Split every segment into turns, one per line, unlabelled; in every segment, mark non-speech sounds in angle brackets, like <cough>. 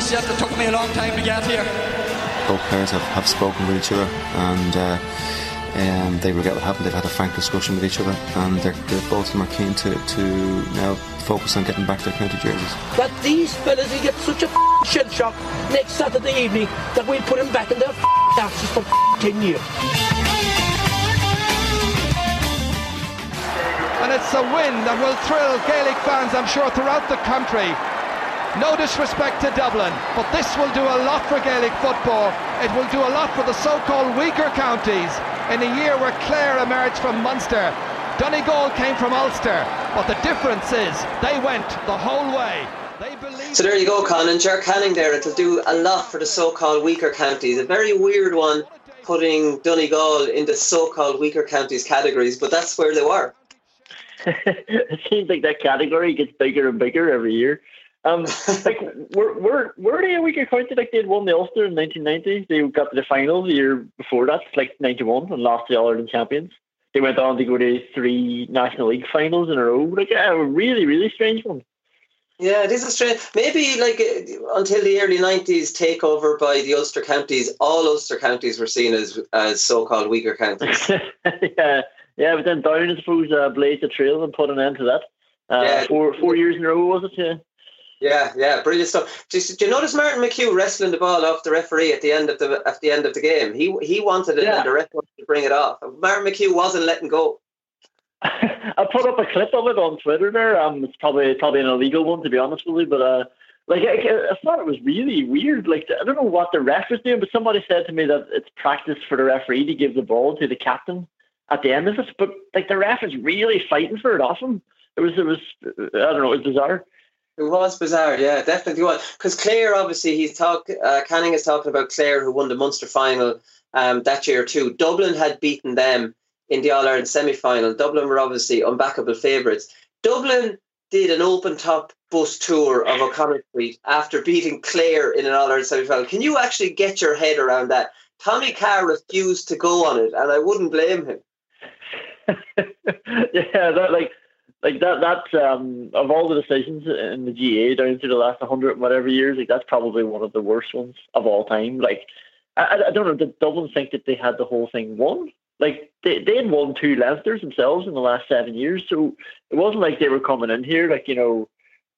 I'm yet. It took me a long time to get here.
Both players have, have spoken with each other and uh, um, they regret what happened. They've had a frank discussion with each other and they're, they're, both of them are keen to, to now focus on getting back to their county jerseys.
That these fellas will get such a shell shock next Saturday evening that we'll put them back in their asses for 10 years.
And it's a win that will thrill Gaelic fans, I'm sure, throughout the country. No disrespect to Dublin, but this will do a lot for Gaelic football. It will do a lot for the so-called weaker counties in a year where Clare emerged from Munster. Donegal came from Ulster, but the difference is they went the whole way.
So there you go, Conan. Ger Canning there. It'll do a lot for the so-called weaker counties. A very weird one, putting Donegal in the so-called weaker counties categories, but that's where they were. <laughs>
it seems like that category gets bigger and bigger every year. Um, <laughs> like were were were they a weaker county? Like they'd won the Ulster in 1990. They got to the final the year before that, like 91, and lost the All Ireland champions. They went on to go to three National League finals in a row. Like a really really strange one.
Yeah, it is a strange. Maybe like uh, until the early nineties takeover by the Ulster counties, all Ulster counties were seen as as so-called weaker counties. <laughs>
yeah, yeah, but then Down, I suppose, uh, blazed the trail and put an end to that. Uh,
Yeah.
four four years in a row was it? Yeah.
Yeah, yeah, brilliant stuff. Do you, do you notice Martin McHugh wrestling the ball off the referee at the end of the at the end of the game? He he wanted it,
Yeah.
and the ref wanted to bring it off. Martin McHugh wasn't letting go. <laughs>
I put up a clip of it on Twitter there. Um, it's probably probably an illegal one to be honest with you, but uh, like I, I thought it was really weird. Like I don't know what the ref was doing, but somebody said to me that it's practice for the referee to give the ball to the captain at the end of it. But like the ref is really fighting for it off him. It was it was I don't know. It was bizarre.
It was bizarre, yeah, definitely was. Because Clare, obviously, he's talk. Uh, Canning is talking about Clare, who won the Munster final um, that year too. Dublin had beaten them in the All Ireland semi final. Dublin were obviously unbackable favourites. Dublin did an open top bus tour of O'Connell Street after beating Clare in an All Ireland semi final. Can you actually get your head around that? Tommy Carr refused to go on it, and I wouldn't blame him. <laughs>
yeah, that like like that that's um of all the decisions in the GAA down to the last hundred and whatever years, like that's probably one of the worst ones of all time. Like I, I- I don't know, did Dublin think that they had the whole thing won? Like they they had won two Leinsters themselves in the last seven years, so it wasn't like they were coming in here like you know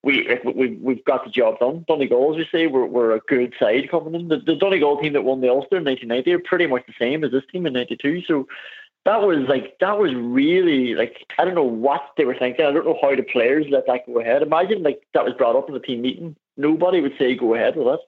we like, we we've got the job done. Donegal, as we say, we're we're a good side coming in. The, the Donegal team that won the Ulster in 1990 are pretty much the same as this team in '92. So that was like that was really like I don't know what they were thinking. I don't know how the players let that go ahead. Imagine like that was brought up in the team meeting. Nobody would say go ahead with that.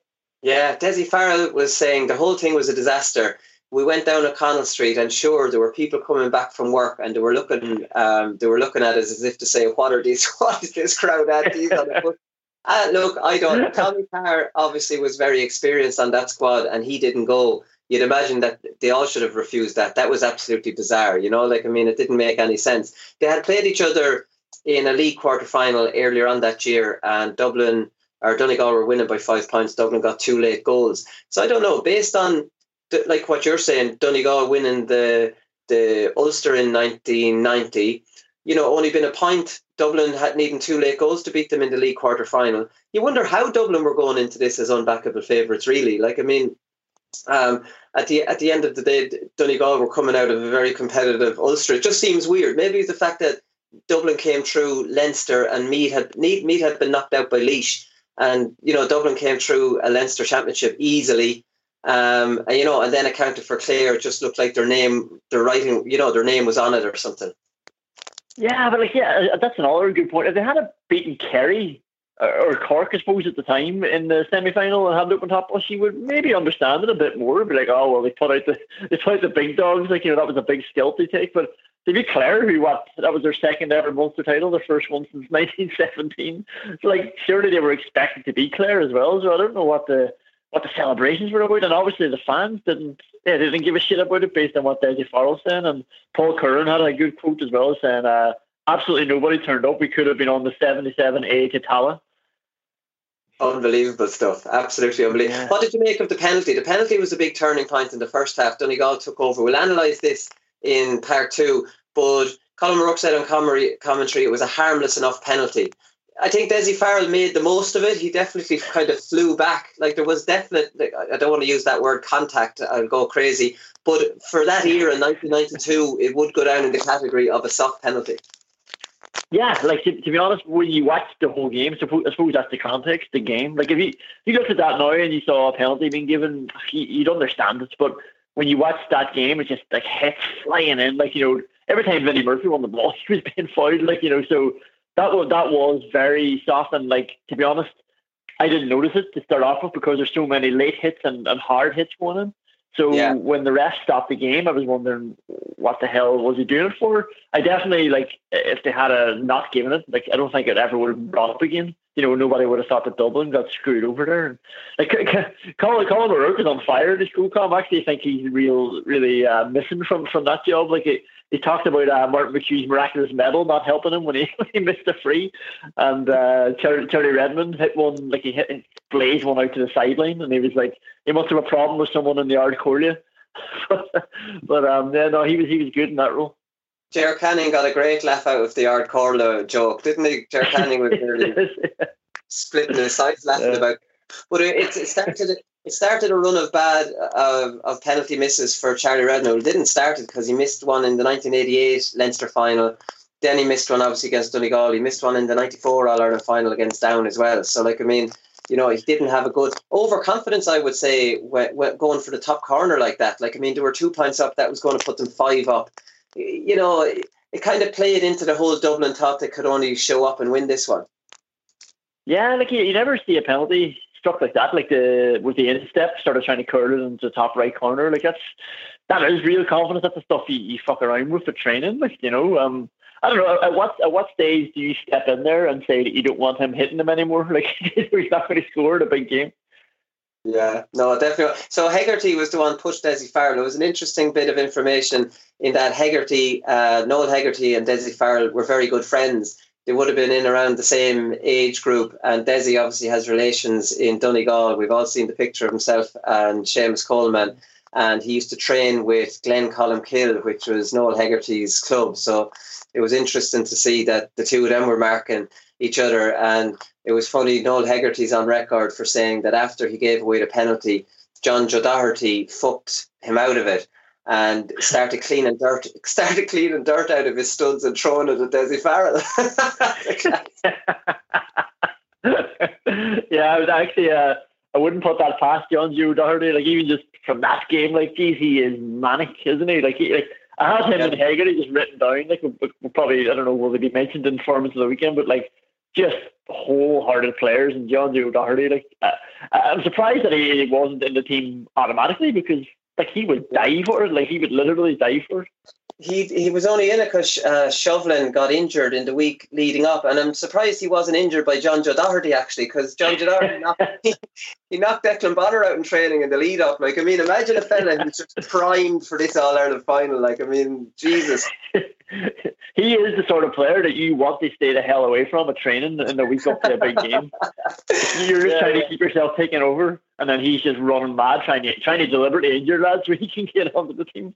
Yeah, Dessie Farrell was saying the whole thing was a disaster. We went down O'Connell Street, and sure, there were people coming back from work, and they were looking, um, they were looking at us as if to say, "What are these? <laughs> What is this crowd at?" These on the <laughs> foot?" Uh, look, I don't. Tommy Carr obviously was very experienced on that squad, and he didn't go. You'd imagine that they all should have refused that. That was absolutely bizarre, you know. Like I mean, it didn't make any sense. They had played each other in a league quarter final earlier on that year, and Dublin or Donegal were winning by five points. Dublin got two late goals. So I don't know. Based on like what you're saying, Donegal winning the the Ulster in 1990, you know, only been a point. Dublin had needing two late goals to beat them in the league quarter final. You wonder how Dublin were going into this as unbackable favourites, really. Like, I mean, um, at the at the end of the day, Donegal were coming out of a very competitive Ulster. It just seems weird. Maybe the fact that Dublin came through Leinster and Meath had Meath had been knocked out by Laois, and you know Dublin came through a Leinster championship easily. Um, and, you know, and then accounted for Clare. It just looked like their name, their writing, you know, their name was on it or something.
Yeah, but like, yeah, that's another good point. If they had a beaten Kerry or Cork, I suppose, at the time in the semi final and had open top, well, she would maybe understand it a bit more. Be like, oh well, they put out the they put out the big dogs, like you know, that was a big skill to take. But to be clear, who what that was their second ever Munster title, their first one since <laughs> 1917. So like, surely they were expected to be clear as well. So I don't know what the what the celebrations were about, and obviously the fans didn't yeah, they didn't give a shit about it based on what Dessie Farrell said, and Paul Curran had a good quote as well saying, uh, "Absolutely nobody turned up. We could have been on the seventy-seven A to Tallaght."
Unbelievable stuff. Absolutely unbelievable. Yeah. What did you make of the penalty? The penalty was a big turning point in the first half. Donegal took over. We'll analyse this in part two, but Colm O'Rourke said on commentary it was a harmless enough penalty. I think Dessie Farrell made the most of it. He definitely kind of flew back. Like there was definite. Like, I don't want to use that word contact. I'll go crazy. But for that era, in 1992, it would go down in the category of a soft penalty.
Yeah, like to, to be honest, when you watch the whole game, I suppose that's the context, the game. Like if you you looked at that now and you saw a penalty being given, you, you'd understand it. But when you watch that game, it's just like hits flying in. Like you know, every time Vinnie Murphy won the ball, <laughs> he was being fouled. Like you know, so that was that was very soft and like to be honest, I didn't notice it to start off with because there's so many late hits and, and hard hits going in. So yeah. when the ref stopped the game, I was wondering what the hell was he doing it for. I definitely like if they had a not given it, like I don't think it ever would have brought up again. You know, nobody would have thought that Dublin got screwed over there. And Like <laughs> Colin Colm O'Rourke is on fire this school. I actually think he's real really uh, missing from from that job. Like it, he talked about uh, Martin McHugh's miraculous medal not helping him when he, <laughs> when he missed a free, and uh, Charlie, Charlie Redmond hit one like he hit blazed one out to the sideline, and he was like he must have a problem with someone in the Ard Chomhairle. <laughs> but um, yeah, no, he was he was good in that role.
Ger Canning got a great laugh out of the Ard joke, didn't he? Ger Canning was really <laughs> splitting his sides laughing yeah. about. But it, it started it started a run of bad of, of penalty misses for Charlie Redmond. It didn't start it because he missed one in the 1988 Leinster final. Then he missed one obviously against Donegal. He missed one in the 94 All Ireland final against Down as well. So like I mean, you know, he didn't have a good overconfidence. I would say going for the top corner like that. Like I mean, there were two points up that was going to put them five up. You know, it, it kind of played into the whole Dublin thought they could only show up and win this one.
Yeah, like you, you never see a penalty like that, like the with the instep, started trying to curl it into the top right corner. Like that's that is real confidence. That's the stuff you, you fuck around with for training. Like you know, um, I don't know at what at what stage do you step in there and say that you don't want him hitting them anymore? <laughs> Like <laughs> he's not going to score in a big game.
Yeah, no, definitely. So Hegarty was the one pushed Dessie Farrell. It was an interesting bit of information in that Hegarty, uh, Noel Hegarty and Dessie Farrell were very good friends they would have been in around the same age group. And Dessie obviously has relations in Donegal. We've all seen the picture of himself and Seamus Coleman. And he used to train with Glen Columkill, which was Noel Hegarty's club. So it was interesting to see that the two of them were marking each other. And it was funny, Noel Hegarty's on record for saying that after he gave away the penalty, John Joe Doherty fucked him out of it and started cleaning dirt <laughs> started cleaning dirt out of his studs and throwing it at Dessie Farrell. <laughs>
yeah, I was actually uh, I wouldn't put that past John Joe Doherty. Like even just from that game, like geez, he is manic, isn't he? Like he like I had him yeah. and Hegarty just written down. Like we'll probably I don't know will they be mentioned in performance of the weekend, but like just wholehearted players and John Joe Doherty. Like uh, I'm surprised that he wasn't in the team automatically because like he would die for it. Like he would literally die for it.
he he was only in it because uh, Shovlin got injured in the week leading up, and I'm surprised he wasn't injured by John Joe Doherty actually, because John Joe Doherty <laughs> knocked, he, he knocked Declan Bonner out in training in the lead up. Like I mean, imagine a fella who's just primed for this All Ireland final. Like I mean, Jesus. <laughs> <laughs>
he is the sort of player that you want to stay the hell away from at training in the week up to a big game. <laughs> You're just yeah, trying to keep yourself taken over, and then he's just running mad, trying to trying to deliberately injure lads so he can get onto the team.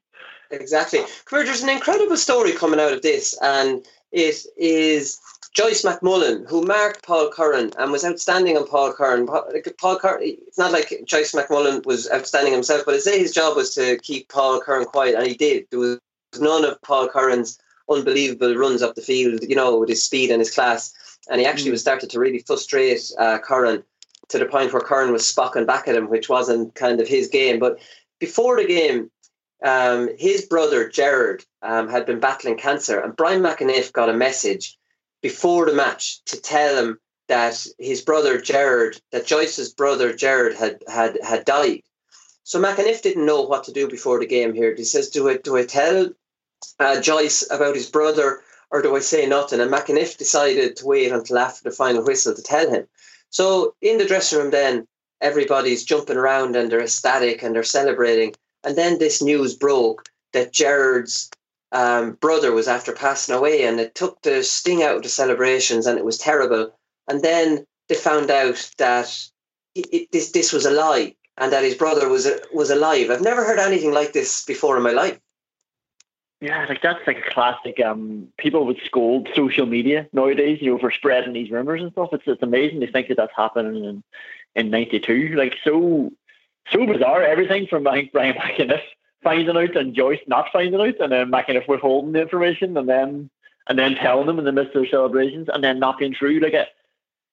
Exactly. Come here, there's an incredible story coming out of this, and it is Joyce McMullen, who marked Paul Curran and was outstanding on Paul Curran. Paul Curran, it's not like Joyce McMullen was outstanding himself, but I'd say his job was to keep Paul Curran quiet, and he did. There was none of Paul Curran's unbelievable runs up the field, you know, with his speed and his class. And he actually mm. was started to really frustrate uh, Curran to the point where Curran was spocking back at him, which wasn't kind of his game. But before the game, um, his brother Gerard um, had been battling cancer, and Brian McEniff got a message before the match to tell him that his brother Gerard, that Joyce's brother Gerard had had had died. So McEniff didn't know what to do before the game. Here, he says, "Do I do I tell uh, Joyce about his brother, or do I say nothing?" And McEniff decided to wait until after the final whistle to tell him. So in the dressing room, then everybody's jumping around and they're ecstatic and they're celebrating. And then this news broke that Gerard's um, brother was after passing away, and it took the sting out of the celebrations, and it was terrible. And then they found out that it, it, this this was a lie, and that his brother was was alive. I've never heard anything like this before in my life.
Yeah, like that's like a classic. Um, people would scold social media nowadays, you know, for spreading these rumors and stuff. It's it's amazing to think that that's happening in in '92. Like so so bizarre. Everything from think Brian <laughs> McEniff finding out and Joyce not finding out, and then McEniff withholding the information, and then and then telling them in the midst of their celebrations, and then not being true. Like, a,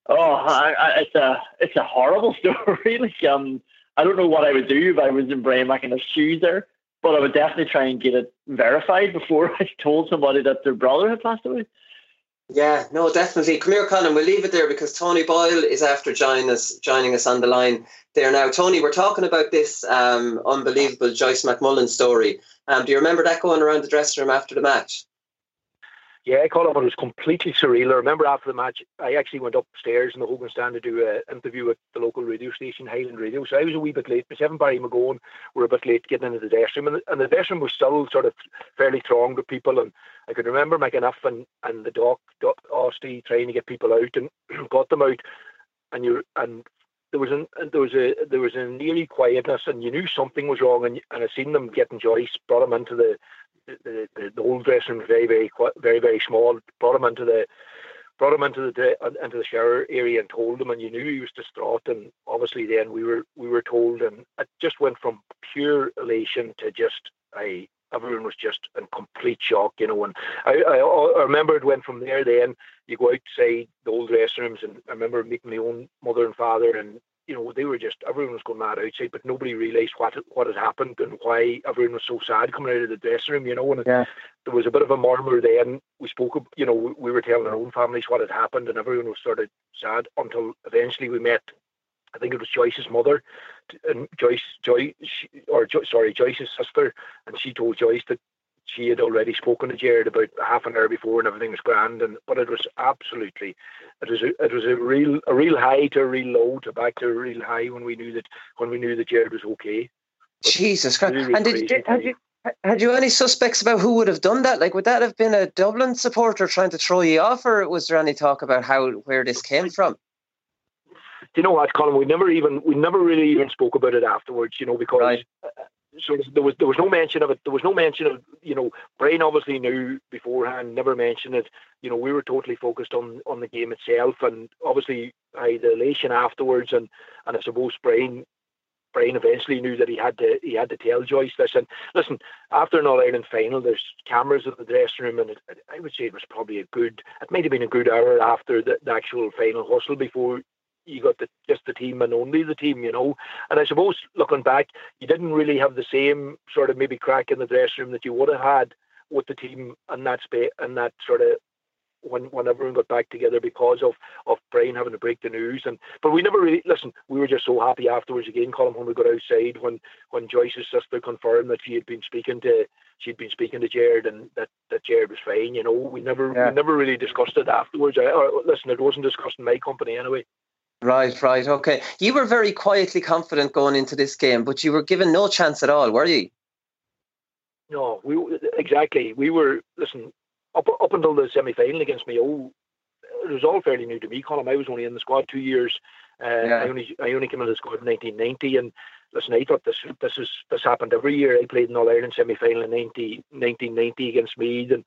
oh, I, I, it's a it's a horrible <laughs> story. like, um, I don't know what I would do if I was in Brian McEniff's shoes there, but I would definitely try and get it verified before <laughs> I told somebody that their brother had passed away.
Yeah, no, definitely. Come here, Colin. We'll leave it there because Tony Boyle is after joining us, joining us on the line there now. Tony, we're talking about this um, unbelievable Joyce McMullen story. Um, do you remember that going around the dressing room after the match?
Yeah, Colin, it was completely surreal. I remember after the match, I actually went upstairs in the Hogan stand to do an interview at the local radio station, Highland Radio. So I was a wee bit late. Myself and Barry McGowan were a bit late getting into the dressing room, and the, and the dressing room was still sort of fairly thronged with people. And I could remember McEniff and, and the doc, doc Osty trying to get people out and <clears throat> got them out. And you and there was an there was a there was an eerie quietness, and you knew something was wrong. And and I seen them getting Joyce, brought him into the the, the, the old dressing room, very very very very small. Brought him into the brought him into the into the shower area and told him, and you knew he was distraught. And obviously, then we were we were told, and it just went from pure elation to just I everyone was just in complete shock, you know. And I, I, I remember it went from there. Then you go outside the old dressing rooms, and I remember meeting my own mother and father, and you know they were just everyone was going mad outside, but nobody realised what what had happened and why everyone was so sad coming out of the dressing room, you know. And yeah. there was a bit of a murmur then. We spoke, you know, we, we were telling our own families what had happened, and everyone was sort of sad until eventually we met I think it was Joyce's mother, and Joyce, Joyce, or jo- sorry, Joyce's sister, and she told Joyce that she had already spoken to Jared about half an hour before, and everything was grand. And but it was absolutely, it was a, it was a real a real high to a real low to back to a real high when we knew that when we knew that Jared was okay.
But Jesus Christ! Really and did you, had you had you any suspects about who would have done that? Like, would that have been a Dublin supporter trying to throw you off, or was there any talk about how where this came from?
You know what, Colin? We never even we never really even spoke about it afterwards. You know, because right. uh, sort of there was there was no mention of it. There was no mention of you know. Brian obviously knew beforehand. Never mentioned it. You know, we were totally focused on on the game itself, and obviously I had the elation afterwards, and and I suppose Brian. Brian eventually knew that he had to he had to tell Joyce this. And listen, after an All Ireland final, there's cameras in the dressing room, and it, I would say it was probably a good. It might have been a good hour after the, the actual final hustle before you got the, just the team and only the team, you know. And I suppose looking back, you didn't really have the same sort of maybe crack in the dressing room that you would have had with the team and that space and that sort of when when everyone got back together because of of Brian having to break the news. And but we never really listen. We were just so happy afterwards again, Colin, when we got outside when when Joyce's sister confirmed that she had been speaking to she'd been speaking to Jared and that that Jared was fine. You know, we never yeah. we never really discussed it afterwards. I, or, listen, it wasn't discussed in my company anyway.
Right, right, okay. You were very quietly confident going into this game, but you were given no chance at all, were you?
No, we exactly. We were listen up up until the semi final against Mayo. It was all fairly new to me, Colin. I was only in the squad two years. Uh, yeah. I only I only came into the squad in 1990, and listen, I thought this this is this happened every year. I played in All Ireland semi final in 90, 1990 against Meath, and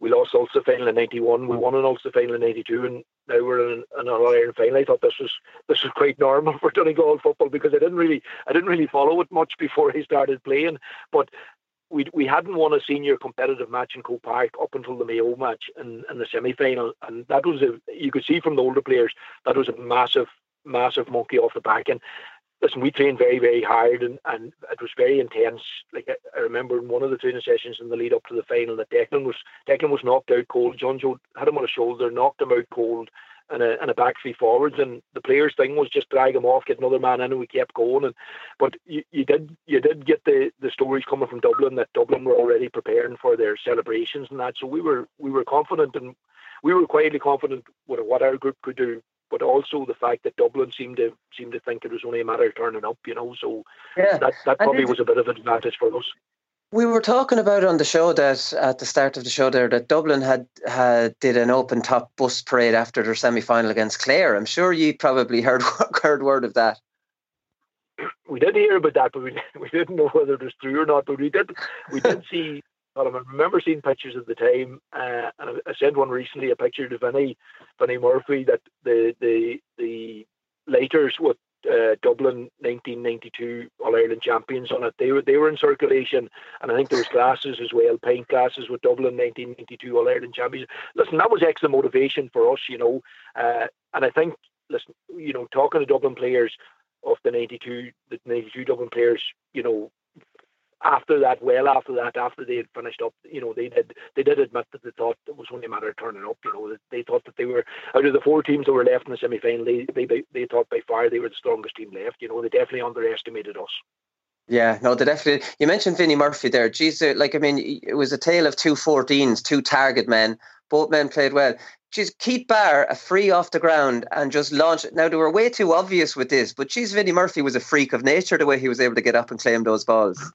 we lost Ulster final in '91. We won an Ulster final in '92, and now we're in an All Ireland final. I thought this was this was quite normal <laughs> for Donegal football because I didn't really I didn't really follow it much before I started playing. But we we hadn't won a senior competitive match in Croke Park up until the Mayo match in, in the semi final, and that was a you could see from the older players that was a massive massive monkey off the back. And listen, we trained very, very hard and, and it was very intense. Like I, I, remember in one of the training sessions in the lead up to the final that Declan was Declan was knocked out cold. John Joe had him on his shoulder, knocked him out cold and a and a back three forwards and the players thing was just drag him off, get another man in and we kept going and but you, you did you did get the, the stories coming from Dublin that Dublin were already preparing for their celebrations and that. So we were we were confident and we were quietly confident with what our group could do but also the fact that Dublin seemed to seemed to think it was only a matter of turning up, you know. So yeah. that that probably was a bit of an advantage for us.
We were talking about on the show that at the start of the show there that Dublin had had did an open top bus parade after their semi final against Clare. I'm sure you probably heard <laughs> heard word of that.
We did hear about that, but we, <laughs> we didn't know whether it was true or not. But we did we did <laughs> see I remember seeing pictures at the time, uh, and I, sent one recently, a picture to Vinny, Vinny Murphy, that the the the Lighters with uh, Dublin 1992 All Ireland champions on it. They were they were in circulation, and I think there was glasses as well, paint glasses with Dublin 1992 All Ireland champions. Listen, that was extra motivation for us, you know, uh, and I think listen, you know, talking to Dublin players of the 92 the 92 Dublin players, you know, after that, well after that, after they had finished up, you know, they did they did admit that they thought it was only a matter of turning up. You know, they thought that they were out of the four teams that were left in the semi final, they, they they thought by far they were the strongest team left. You know, they definitely underestimated us.
Yeah, no, they definitely. You mentioned Vinnie Murphy there. Geez, uh, like I mean, it was a tale of two 14s, two target men. Both men played well. She's Keith Barr, a free off the ground and just launched. Now they were way too obvious with this, but geez, Vinnie Murphy was a freak of nature the way he was able to get up and claim those balls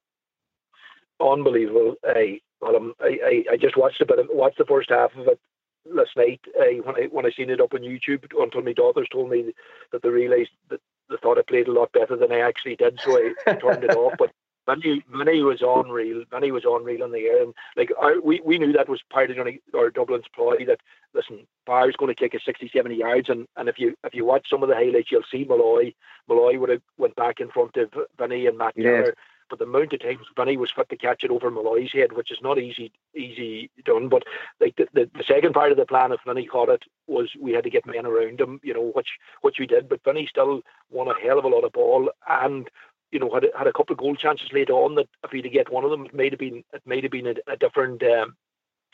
unbelievable. I, um, I, I, I just watched a bit of watched the first half of it last night. I, when I when I seen it up on YouTube until my daughters told me that they realised that they thought I played a lot better than I actually did, so I, I <laughs> turned it off. But Vinny, Vinny was unreal. Vinny was unreal in the air, and like our, we we knew that was part of our Dublin's ploy. That listen, Barr's going to kick a 60, 70 yards, and, and if you if you watch some of the highlights, you'll see Molloy. Molloy would have went back in front of Vinny and Matt yeah but the amount of times Vinny was fit to catch it over Molloy's head, which is not easy easy done. But like the, the, the, second part of the plan, if Vinny caught it, was we had to get men around him, you know, which which we did. But Vinny still won a hell of a lot of ball and you know had had a couple of goal chances later on that if he'd get one of them, it may have been it may have been a, a different. Um,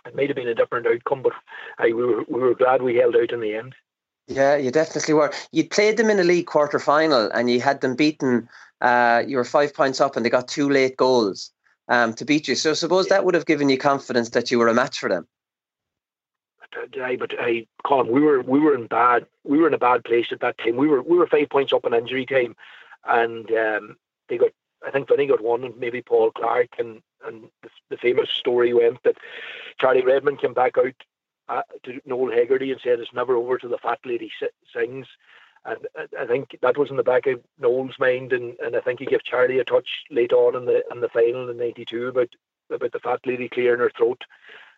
it may have been a different outcome, but uh, we were we were glad we held out in the end.
Yeah, you definitely were. You played them in a league quarter final and you had them beaten uh, you were five points up and they got two late goals um, to beat you. So suppose that would have given you confidence that you were a match for them.
I, but I, Colin, we were we were in bad we were in a bad place at that time. We were we were five points up in injury time, and um, they got I think Vinny got one and maybe Paul Clarke and and the, the famous story went that Charlie Redmond came back out uh, to Noel Hegarty and said it's never over till the fat lady sings. And I think that was in the back of Noel's mind, and, and I think he gave Charlie a touch late on in the in the final in '92 about about the fat lady clearing her throat.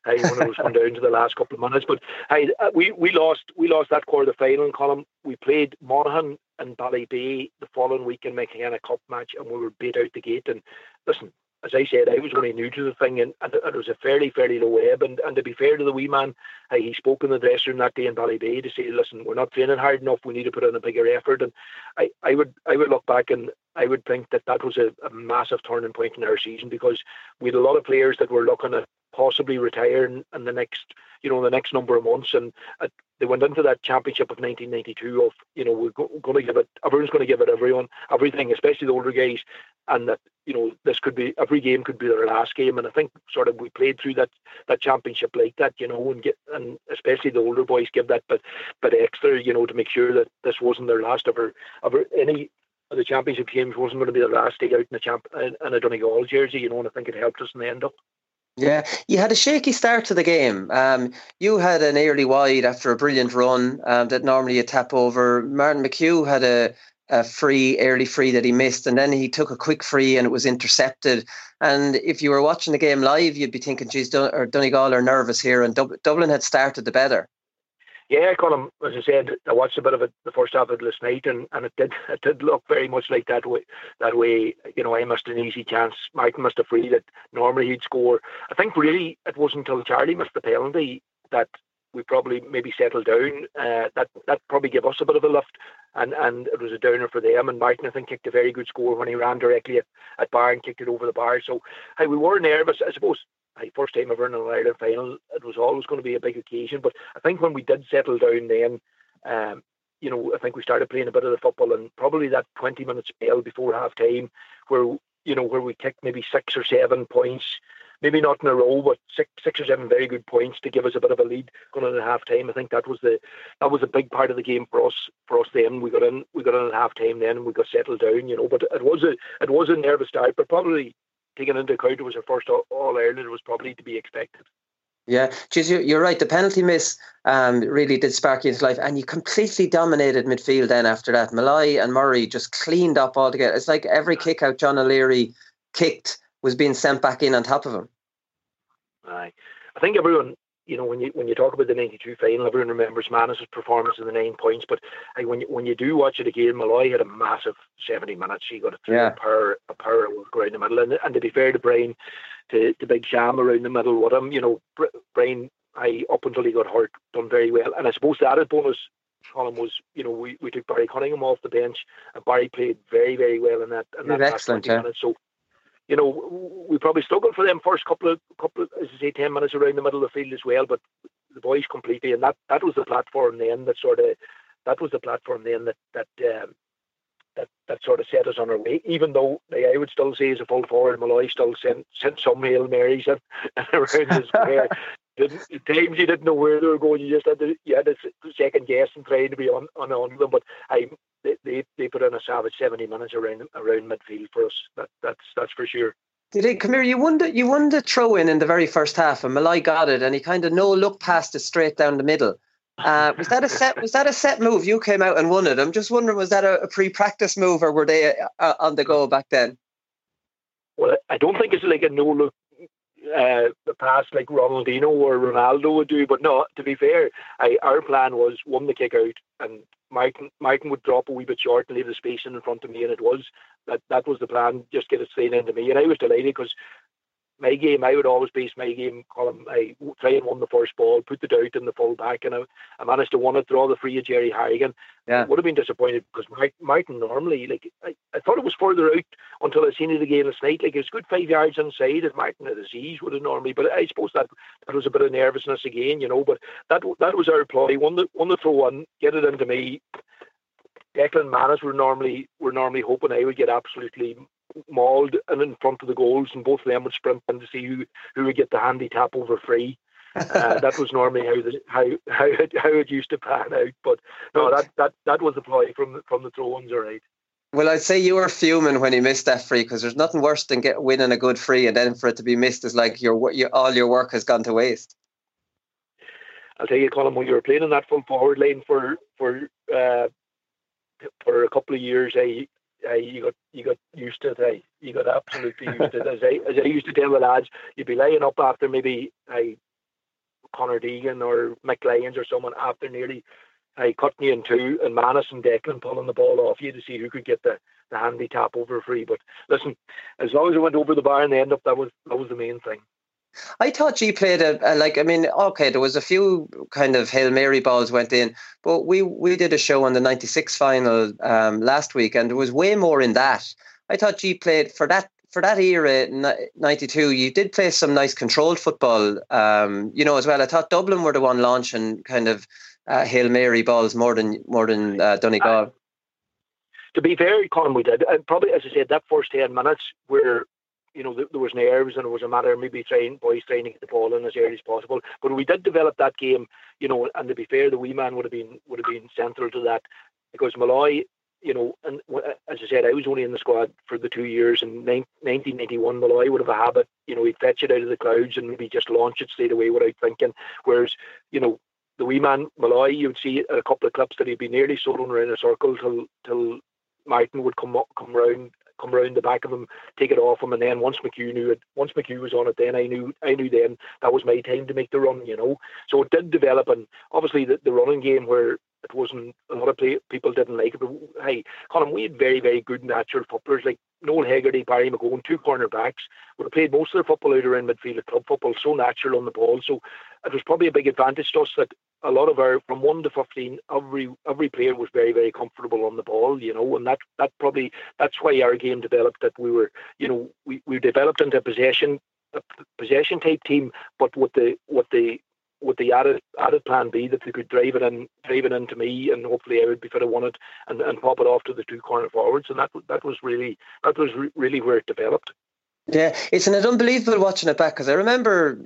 I when it was going down to the last couple of minutes, but hey, uh, we we lost we lost that quarter final column. We played Monaghan and Ballybay the following week in McKenna Cup match, and we were beat out the gate. And listen, as I said, I was only new to the thing, and, and it was a fairly, fairly low ebb. And, and to be fair to the wee man, uh, he spoke in the dressing room that day in Ballybay to say, "Listen, we're not training hard enough. We need to put in a bigger effort." And I, I would, I would look back and I would think that that was a, a massive turning point in our season because we had a lot of players that were looking at possibly retire in, in the next you know the next number of months. And uh, they went into that championship of 1992 of you know we're go- going to give it everyone's going to give it everyone everything, especially the older guys, and that you know this could be every game could be their last game. And I think sort of we played through that that championship like that, you know, and get and especially the older boys give that but but extra, you know, to make sure that this wasn't their last ever ever any of the championship games wasn't going to be the last day out in the champ in, in a Donegal jersey, you know, and I think it helped us in the end up.
Yeah, you had a shaky start to the game. Um, you had an early wide after a brilliant run um, that normally you tap over. Martin McHugh had a, a free, early free that he missed, and then he took a quick free and it was intercepted. And if you were watching the game live, you'd be thinking, geez, Dun- or Donegal are nervous here, and Dub- Dublin had started the better.
Yeah, Colin, as I said, I watched a bit of it the first half of last night, and, and it did it did look very much like that way. That way, you know, I missed an easy chance. Mike missed a free that normally he'd score. I think really it wasn't until Charlie missed the penalty that we probably maybe settled down. Uh, that that probably gave us a bit of a lift, and and it was a downer for them. And Martin, I think, kicked a very good score when he ran directly at, at Barr and kicked it over the bar. So hey, we were nervous. I suppose hey, first time ever in an Ireland final, it was always going to be a big occasion. But I think when we did settle down, then. Um, you know, I think we started playing a bit of the football, and probably that 20 minute spell before half time, where you know where we kicked maybe six or seven points, maybe not in a row, but six, six or seven very good points to give us a bit of a lead going into half time. I think that was the that was a big part of the game for us. For us, then we got in, we got in at half time, then and we got settled down. You know, but it was a it was a nervous start, but probably taking into account it was our first All Ireland, it was probably to be expected.
Yeah, geez, you're right. The penalty miss um, really did spark you into life, and you completely dominated midfield. Then after that, Molloy and Murray just cleaned up altogether. It's like every kick out John O'Leary kicked was being sent back in on top of him.
Aye, I think everyone, you know, when you when you talk about the '92 final, everyone remembers Manus's performance in the nine points. But like, when you, when you do watch it again, Molloy had a massive 70 minutes. He got a three
Yeah.
a power a power work around the middle, and, and to be fair to Brian, to, to Big Sham around the middle with him, you know, Br- Brian, I up until he got hurt, done very well. And I suppose the added bonus. Colin was, you know, we, we took Barry Cunningham off the bench, and Barry played very, very well in that. In that
excellent,
20
yeah.
minutes. So, you know, we probably struggled for them first couple of couple, of, as I say, ten minutes around the middle of the field as well. But the boys completely, and that that was the platform then that sort of that was the platform then that that um, that that sort of set us on our way. Even though I would still say as a full forward, Molloy still sent sent some hail marys and, <laughs> and around the <laughs> square. Didn't, er er at times you didn't know where they were going. You just had to you had to second guess and try to be on on, on them. But er I they, they they put in a savage seventy minutes around around midfield for us. That that's that's for sure.
Did it come here? You won the you won the throw in in the very first half, and Molloy got it, and he kind of no look passed it straight down the middle. Uh, was that a set? Was that a set move? You came out and won it. I'm just wondering, was that a, a pre-practice move, or were they uh, on the go back then?
Well, I don't think it's like a no look uh, the pass like Ronaldinho or Ronaldo would do. But no, to be fair, I, our plan was one the kick out, and Martin Martin would drop a wee bit short and leave the space in front of me, and it was that that was the plan. Just get it straight into me, and I was delighted because. My game, I would always base my game. Column, I try and win the first ball, put the doubt in the full back, and I, I managed to win it, draw the free of Gerry Hargan.
Yeah.
Would have been disappointed because Martin, normally, like, I, I thought it was further out until I seen it again last night. Like, it it's good five yards inside, and Martin at his ease would have normally, but I suppose that that was a bit of nervousness again, you know. But that that was our play. One the one the throw one, get it into me. Declan Manus were normally were normally hoping I would get absolutely mauled and in front of the goals, and both of them would sprint in to see who who would get the handy tap over free. uh, <laughs> that was normally how the how how it, how it used to pan out. But no, that that that was the ploy from the, from the throw-ins, all right.
Well, I'd say you were fuming when he missed that free because there's nothing worse than get winning a good free and then for it to be missed is like your, your all your work has gone to waste.
I'll tell you, Colin, when you were playing in that full forward lane for for uh, for a couple of years, I, You got you got used to it. You got absolutely used to it. As I as I used to tell the lads, you'd be laying up after maybe I Connor Deegan or Mick or someone after nearly I cutting you in two and Manus and Declan pulling the ball off you to see who could get the, the handy tap over free. But listen, as long as it went over the bar in the end up, that was that was the main thing.
I thought G played a, a like. I mean, okay, there was a few kind of hail mary balls went in, but we we did a show on the '96 final um, last week, and there was way more in that. I thought G played for that for that era, '92, you did play some nice controlled football, um, you know, as well. I thought Dublin were the one launching kind of uh, hail mary balls more than more than uh, Donegal. Uh,
to be fair, Colin, we did. And probably, as I said, that first ten minutes were you know, there was nerves and it was a matter of maybe trying boys trying to get the ball in as early as possible. But we did develop that game, you know, and to be fair, the wee man would have been would have been central to that because Molloy, you know, and as I said, I was only in the squad for the two years. In 1991, Molloy would have a habit, you know, he'd fetch it out of the clouds and maybe just launch it straight away without thinking. Whereas, you know, the wee man Molloy, you'd see a couple of clips that he'd be nearly soloing around a circle till till Martin would come up, come round come round the back of him, take it off him, and then once McHugh knew it, once McHugh was on it, then I knew I knew then that was my time to make the run, you know. So it did develop, and obviously the, the running game where it wasn't a lot of play, people didn't like it. But hey, Colin, we had very very good natural footballers like Noel Hegarty, Barry McGowan, two corner backs would have played most of their football out around midfield of club football, so natural on the ball. So it was probably a big advantage to us that a lot of our from one to fifteen, every every player was very very comfortable on the ball, you know, and that that probably that's why our game developed. That we were, you know, we, we developed into a possession a possession type team, but with the with the with the added added plan B that they could drive it in drive it into me and hopefully I would be fit won it and, and pop it off to the two corner forwards and that that was really that was re- really where it developed.
Yeah, it's an unbelievable watching it back because I remember,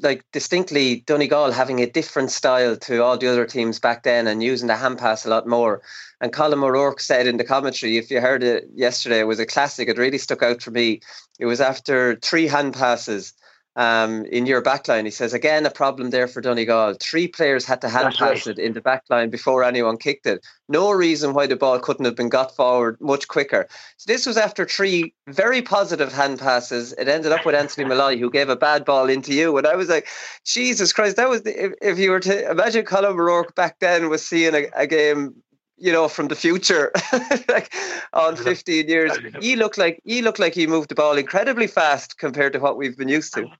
like distinctly, Donegal having a different style to all the other teams back then and using the hand pass a lot more. And Colm O'Rourke said in the commentary, if you heard it yesterday, it was a classic. It really stuck out for me. It was after three hand passes um, in your backline. He says, again, a problem there for Donegal. Three players had to hand pass it in the backline before anyone kicked it. No reason why the ball couldn't have been got forward much quicker. So this was after three very positive hand passes. It ended up with Anthony Molloy, who gave a bad ball into you. And I was like, Jesus Christ, that was the, if, if you were to imagine Colm O'Rourke back then was seeing a, a game you know, from the future, <laughs> like on 15 years. He looked like he looked like he moved the ball incredibly fast compared to what we've been used to.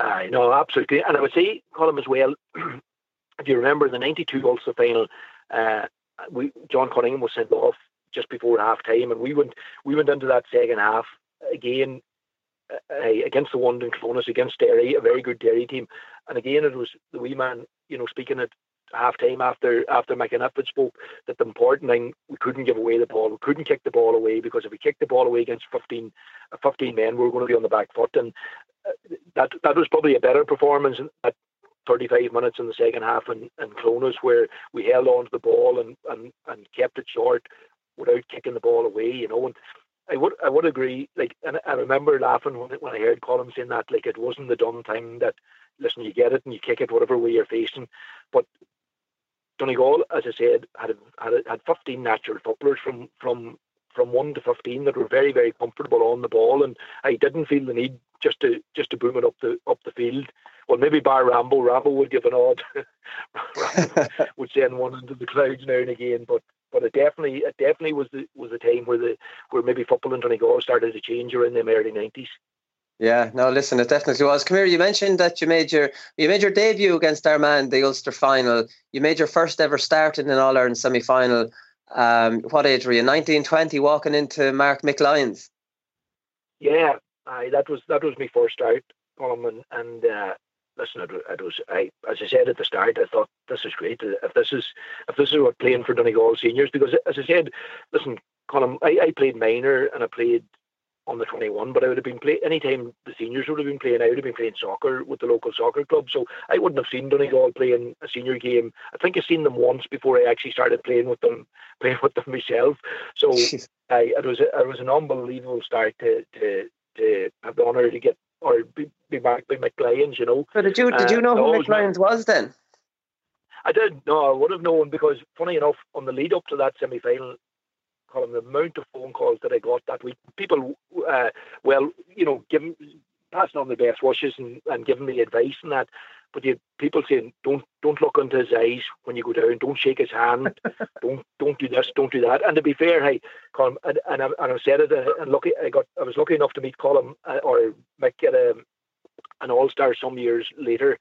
I know, absolutely. And I would say, Colin, as well, <clears throat> if you remember the 92 Ulster final, uh, we John Cunningham was sent off just before half time, and we went we went into that second half again uh, against the London Clones, against Derry, a very good Derry team. And again, it was the wee man, you know, speaking at half time after after McEniff spoke that the important thing we couldn't give away the ball, we couldn't kick the ball away because if we kicked the ball away against 15, 15 men, we were going to be on the back foot. And that that was probably a better performance at 35 minutes in the second half in, in Clones where we held on to the ball and, and, and kept it short without kicking the ball away, you know. And I would I would agree. Like, and I remember laughing when when I heard Colin saying that. Like, it wasn't the dumb thing that listen, you get it and you kick it whatever way you're facing. But Donegal, as I said, had had, had 15 natural footballers from from from one to 15 that were very very comfortable on the ball, and I didn't feel the need just to just to boom it up the up the field. Well, maybe by Rambo, Rambo would give an odd, <laughs> would send one into the clouds now and again. But but it definitely it definitely was the was the time where the where maybe football in Donegal started to change around the early nineties.
Yeah, no, listen, it definitely was. Come here, you mentioned that you made your you made your debut against Armagh, the Ulster final. You made your first ever start in an All Ireland semi final. Um, what age were you? 19, 20, walking into Mark McLyons.
Yeah, I, that was that was my first start, Colin, and, and uh, listen, it, it, was I as I said at the start, I thought this is great. If this is if this is what playing for Donegal seniors, because as I said, listen, Colin, I, I played minor and I played on the 21, but I would have been play anytime the seniors would have been playing. I would have been playing soccer with the local soccer club, so I wouldn't have seen Donegal playing a senior game. I think I seen them once before I actually started playing with them, <laughs> playing with them myself. So <laughs> I, it was a, it was an unbelievable start to to to have the honour to get or be, be back by Mick Lyons, you know.
But did you did you know uh, who Mick Lyons was then?
I did. No, I would have known because, funny enough, on the lead up to that semi final, Colin, the amount of phone calls that I got that week, people, uh, well, you know, giving, passing on the best wishes and, and giving me advice and that. But you people saying, don't don't look into his eyes when you go down. Don't shake his hand. <laughs> don't don't do this. Don't do that. And to be fair, hey, Colin, and, and, I, and I said it. Uh, and lucky, I got I was lucky enough to meet Colin uh, or Mick at a, an All Star some years later.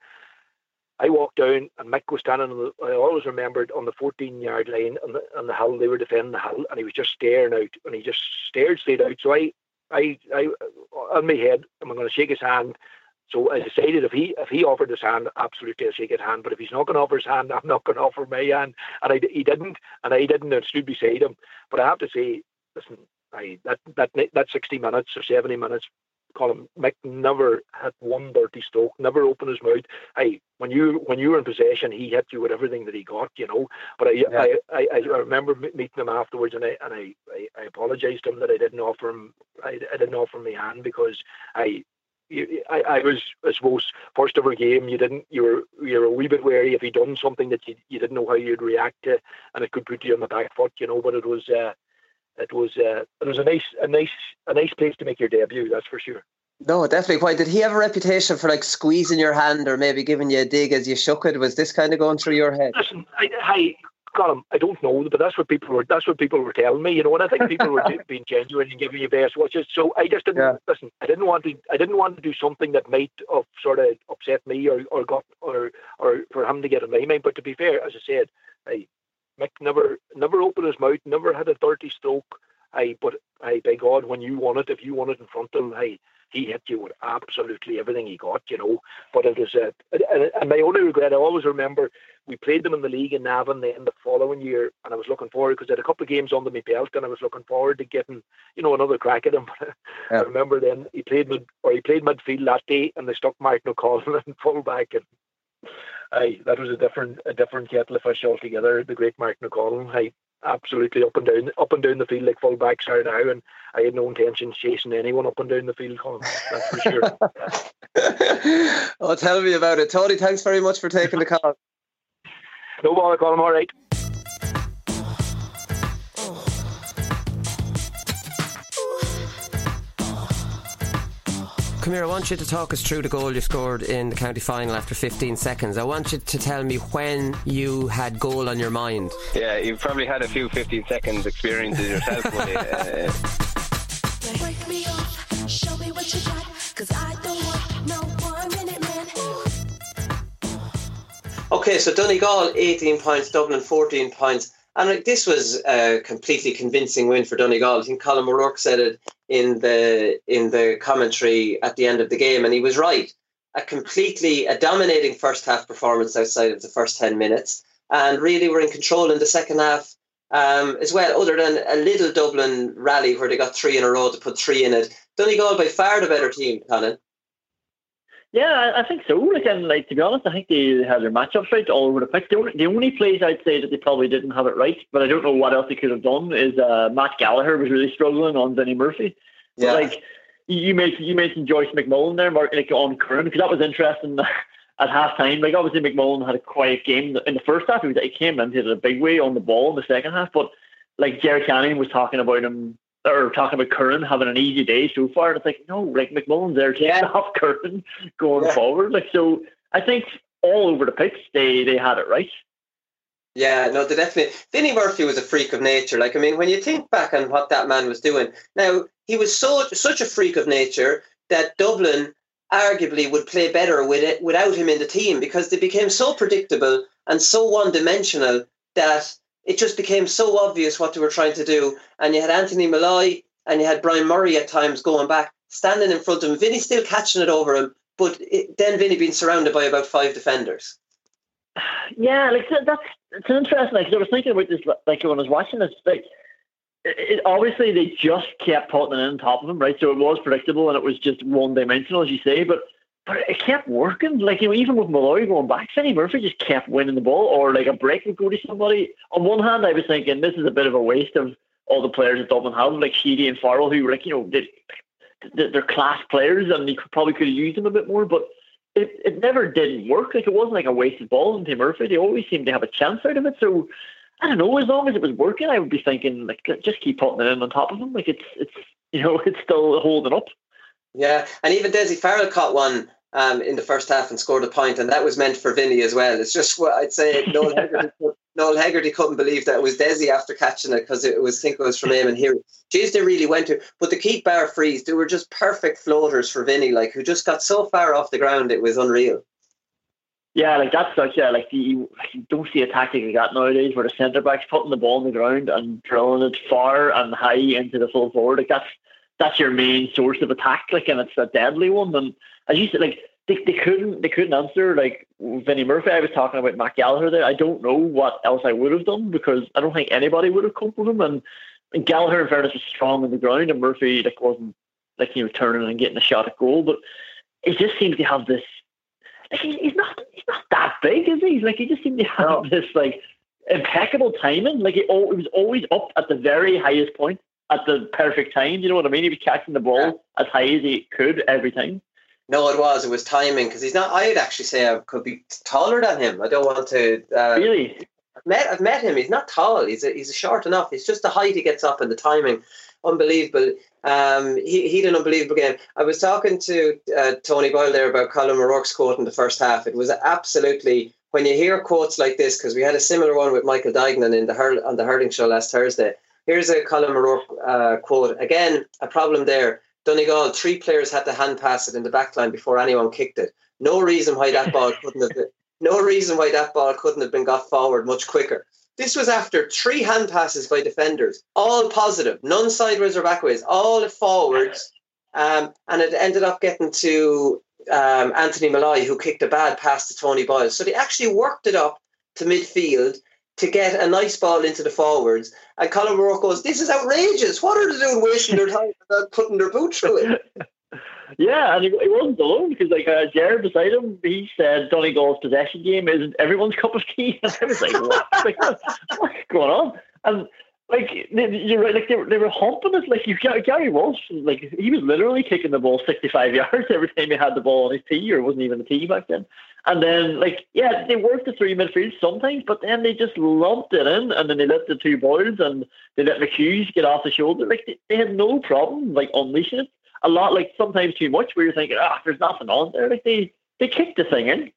I walked down and Mick was standing. On the, I always remembered on the 14 yard line on the on the hill. They were defending the hill, and he was just staring out, and he just stared straight out. So I I, I, on my head, am I'm going to shake his hand. So I decided if he if he offered his hand, absolutely I'll shake his hand. But if he's not going to offer his hand, I'm not going to offer my hand. And I, he didn't, and I didn't, and stood beside him. But I have to say, listen, I that that that 60 minutes or 70 minutes Colin Mick never had one dirty stroke, never opened his mouth. I when you when you were in possession, he hit you with everything that he got, you know. But I yeah. I, I, I remember meeting him afterwards, and I and I, I, I apologized to him that I didn't offer him I, I didn't offer him my hand because I I, I was, I suppose, first ever game. You didn't, you were, you were a wee bit wary if he'd done something that you, you didn't know how you'd react to, and it could put you on the back foot, you know. But it was, uh, it was uh, it was a nice a nice a nice place to make your debut. That's for sure.
No, definitely. Why did he have a reputation for like squeezing your hand or maybe giving you a dig as you shook it? Was this kind of going through your head?
Listen, I, I him. I don't know, but that's what people were. That's what people were telling me. You know, and I think people were <laughs> being genuine and giving you best watches. So I just didn't yeah. listen. I didn't want to. I didn't want to do something that might have sort of upset me or or got or or for him to get in my mind. But to be fair, as I said, I Mick never never opened his mouth, never had a dirty stroke. I but I by God, when you want it, if you want it in front of him, hey, he hit you with absolutely everything he got, you know. But it was uh, and my only regret, I always remember we played them in the league in Navan then the following year, and I was looking forward because I had a couple of games under my belt, and I was looking forward to getting you know another crack at him. <laughs> Yeah. I remember then he played mid or he played midfield that day, and they stuck Martin O'Connell <laughs> in fullback, and aye, that was a different a different kettle of fish altogether. The great Martin O'Connell, aye, absolutely up and down up and down the field like fullbacks are now, and I had no intention chasing anyone up and down the field, Colm. That's for sure. <laughs>
oh, tell me about it, Tony. Thanks very much for taking the call.
no bother, Colm. All right.
Come here, I want you to talk us through the goal you scored in the county final after 15 seconds. I want you to tell me when you had goal on your mind.
Yeah, you've probably had a few 15 seconds experiences yourself. <laughs> uh,
Okay, so Donegal 18 points, Dublin 14 points. And this was a completely convincing win for Donegal. I think Colm O'Rourke said it in the in the commentary at the end of the game, and he was right. A completely a dominating first half performance outside of the first ten minutes, and really were in control in the second half um, as well. Other than a little Dublin rally where they got three in a row to put three in it, Donegal by far the better team, Colin.
Yeah, I think so. Like, and like to be honest, I think they had their matchups right all over the pitch. The only, the only place I'd say that they probably didn't have it right, but I don't know what else they could have done, is uh, Matt Gallagher was really struggling on Vinnie Murphy. Yeah. But, like you mentioned, you mentioned Joyce McMullan there, Mark, like on Curran, because that was interesting. <laughs> At half time, like obviously McMullan had a quiet game in the first half. He, was, he came in, he a big way on the ball in the second half. But like Jerry Canning was talking about him or talking about Curran having an easy day so far. It's like, no, like McMullan's there taking yeah. <laughs> off Curran going yeah. forward. Like so I think all over the pitch they they had it right.
Yeah, no, they definitely. Vinnie Murphy was a freak of nature. Like, I mean, when you think back on what that man was doing, now he was so such a freak of nature that Dublin arguably would play better with it without him in the team because they became so predictable and so one-dimensional that it just became so obvious what they were trying to do. And you had Anthony Molloy and you had Brian Murray at times going back, standing in front of him. Vinny still catching it over him, but it, then Vinny being surrounded by about five defenders.
Yeah, like that's it's interesting. Like, I was thinking about this, like when I was watching this, like it, obviously they just kept putting it in on top of him, right? So it was predictable and it was just one dimensional, as you say. But but it kept working. Like, you know, even with Molloy going back, Vinnie Murphy just kept winning the ball, or like a break would go to somebody. On one hand, I was thinking this is a bit of a waste of all the players that Dublin have, like Sheedy and Farrell, who were like, you know, they, they're class players and you probably could have used them a bit more, but it, it never didn't work. Like, it wasn't like a wasted ball in Tim Murphy. They always seemed to have a chance out of it. So, I don't know, as long as it was working, I would be thinking, like, just keep putting it in on top of them. Like, it's, it's you know, <laughs> it's still holding up.
Yeah, and even Dessie Farrell caught one um, in the first half and scored a point, and that was meant for Vinny as well. It's just what I'd say. <laughs> Noel Hegarty, Noel couldn't believe that it was Dessie after catching it because it was think it was from him and here. Jeez, they really went to. But the Keith Barr frees, they were just perfect floaters for Vinny, like who just got so far off the ground, it was unreal.
Yeah, like that's such a like you, you don't see a tactic like that nowadays where the centre back's putting the ball on the ground and drilling it far and high into the full forward. Like that's that's your main source of attack, like, and it's a deadly one. And as you said, like they, they couldn't they couldn't answer like Vinnie Murphy. I was talking about Matt Gallagher there. I don't know what else I would have done because I don't think anybody would have coped with him. And, and Gallagher, in fairness, was strong on the ground, and Murphy like wasn't like you know turning and getting a shot at goal. But it just seems to have this. Like he's not he's not that big, is he? He's like he just seems to have no. this like impeccable timing. Like he, oh, he was always up at the very highest point at the perfect time. You know what I mean? He was catching the ball yeah. as high as he could every time.
No, it was. It was timing because he's not. I'd actually say I could be taller than him. I don't want to.
Uh, really?
I've met. I've met him. He's not tall. He's a, he's a short enough. It's just the height he gets up and the timing. Unbelievable. Um, he he did an unbelievable game. I was talking to uh, Tony Boyle there about Colm O'Rourke's quote in the first half. It was absolutely when you hear quotes like this because we had a similar one with Michael Duignan in the hurl, on the hurling show last Thursday. Here's a Colm O'Rourke uh, quote. Again, a problem there. Donegal, three players had to hand pass it in the back line before anyone kicked it. No reason why that ball <laughs> couldn't have been, no reason why that ball couldn't have been got forward much quicker. This was after three hand passes by defenders, all positive, none sideways or backways, all forwards. Um, and it ended up getting to um, Anthony Molloy, who kicked a bad pass to Tony Boyle. So they actually worked it up to midfield to get a nice ball into the forwards. And Colm O'Rourke goes, This is outrageous. What are they doing wasting their time without putting their boot through it? <laughs>
yeah, and he, he, wasn't alone because, like, uh, Jared beside him, he said Donegal's possession game isn't everyone's <laughs> cup of tea. And I was like, What? like, <laughs> what's going on? And like you're right, like they were, they were humping it. Like you, Gary Walsh, like he was literally kicking the ball 65 <laughs> yards every time he had the ball on his tee, or wasn't even a tee back then. And then, like, yeah, they worked the three midfield sometimes, but then they just lumped it in, and then they let the two boys and they let McHughs get off the shoulder. Like, they, they had no problem, like, unleashing it. A lot, like, sometimes too much, where you're thinking, ah, there's nothing on there. Like, they, they kicked the thing in.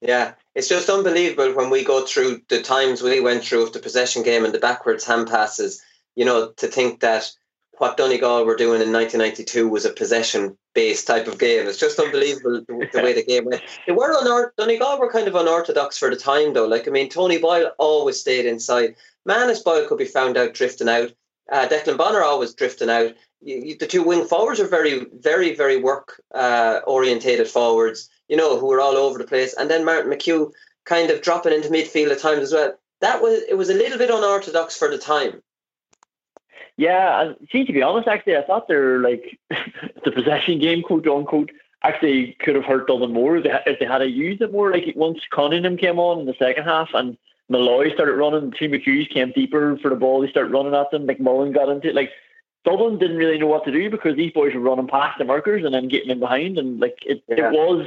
Yeah, it's just unbelievable when we go through the times we went through of the possession game and the backwards hand passes, you know, to think that what Donegal were doing in 1992 was a possession based type of game. It's just unbelievable the, the way the <laughs> game went. They were unor- Donegal were kind of unorthodox for the time though. Like I mean, Tony Boyle always stayed inside. Manus Boyle could be found out drifting out. Uh, Declan Bonner always drifting out. You, you, the two wing forwards are very, very, very work uh, orientated forwards. You know, who were all over the place. And then Martin McHugh kind of dropping into midfield at times as well. That was it was a little bit unorthodox for the time.
Yeah, see, to be honest, actually, I thought they're like <laughs> the possession game, quote unquote, actually could have hurt Dublin more if they, if they had to use it more. Like once Cunningham came on in the second half and Molloy started running, two McHughs came deeper for the ball, they started running at them. McMullan got into it. Like Dublin didn't really know what to do because these boys were running past the markers and then getting in behind. And like it, yeah. it was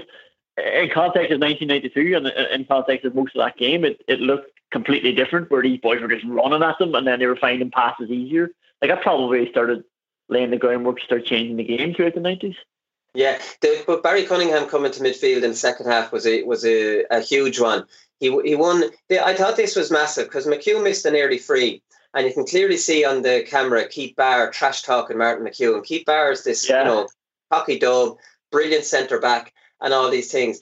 in context of 1992 and uh, in context of most of that game, it, it looked completely different where these boys were just running at them and then they were finding passes easier. Like I probably started laying the groundwork to start changing the game throughout the nineties.
Yeah, the, but Barry Cunningham coming to midfield in the second half was a was a, a huge one. He he won. The, I thought this was massive because McHugh missed an early free, and you can clearly see on the camera Keith Barr trash talking Martin McHugh, and Keith Barr is this yeah. you know hockey dog, brilliant centre back, and all these things.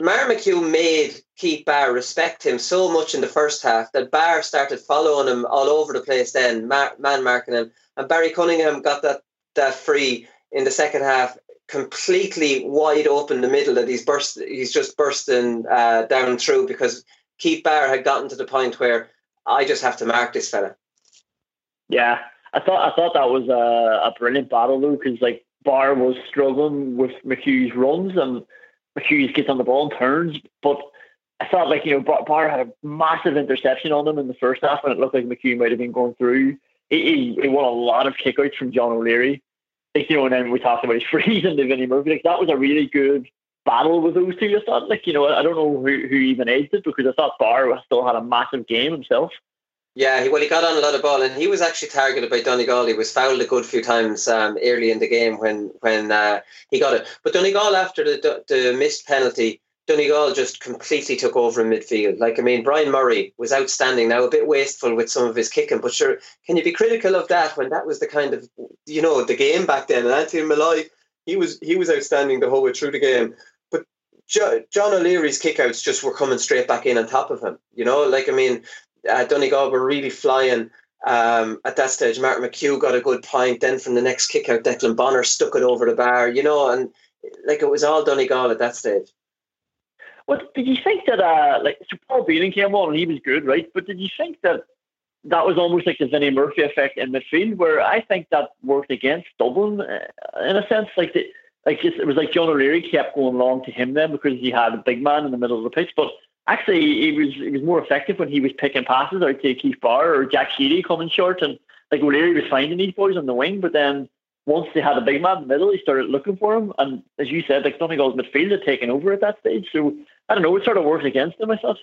Martin McHugh made Keith Barr respect him so much in the first half that Barr started following him all over the place then, man marking him. And Barry Cunningham got that, that free in the second half completely wide open the middle that he's burst he's just bursting uh, down through because Keith Barr had gotten to the point where I just have to mark this fella.
Yeah, I thought I thought that was a, a brilliant battle though because like Barr was struggling with McHugh's runs and McHughes gets on the ball and turns, but I thought like you know Barr had a massive interception on him in the first half, and it looked like McHugh might have been going through. He, he, he won a lot of kickouts from John O'Leary. Like, you know, and then we talked about his <laughs> frees and the Vinnie Murphy. Like that was a really good battle with those two. I thought, like you know, I don't know who, who even edged it because I thought Barr still had a massive game himself.
Yeah, well, he got on a lot of ball, and he was actually targeted by Donegal. He was fouled a good few times um, early in the game when when uh, he got it. But Donegal, after the the missed penalty, Donegal just completely took over in midfield. Like I mean, Brian Murray was outstanding. Now a bit wasteful with some of his kicking, but sure, can you be critical of that when that was the kind of you know the game back then? And Anthony Molloy, he was he was outstanding the whole way through the game. But jo- John O'Leary's kickouts just were coming straight back in on top of him. You know, like I mean, uh, Donegal were really flying. um, at that stage, Martin McHugh got a good point. Then from the next kick out, Declan Bonner stuck it over the bar, you know, and like it was all Donegal at that stage.
Well, did you think that, uh, like, so Paul Bealin came on and he was good, right? But did you think that that was almost like the Vinnie Murphy effect in midfield, where I think that worked against Dublin uh, in a sense? Like, the, like it was like John O'Leary kept going along to him then because he had a big man in the middle of the pitch, but actually he was he was more effective when he was picking passes out to Keith Barr or Jack Sheedy coming short and like O'Leary was finding these boys on the wing, but then once they had a big man in the middle, he started looking for him. And as you said, like Donegal's midfield had taken over at that stage. So I don't know, it sort of worked against them, I thought.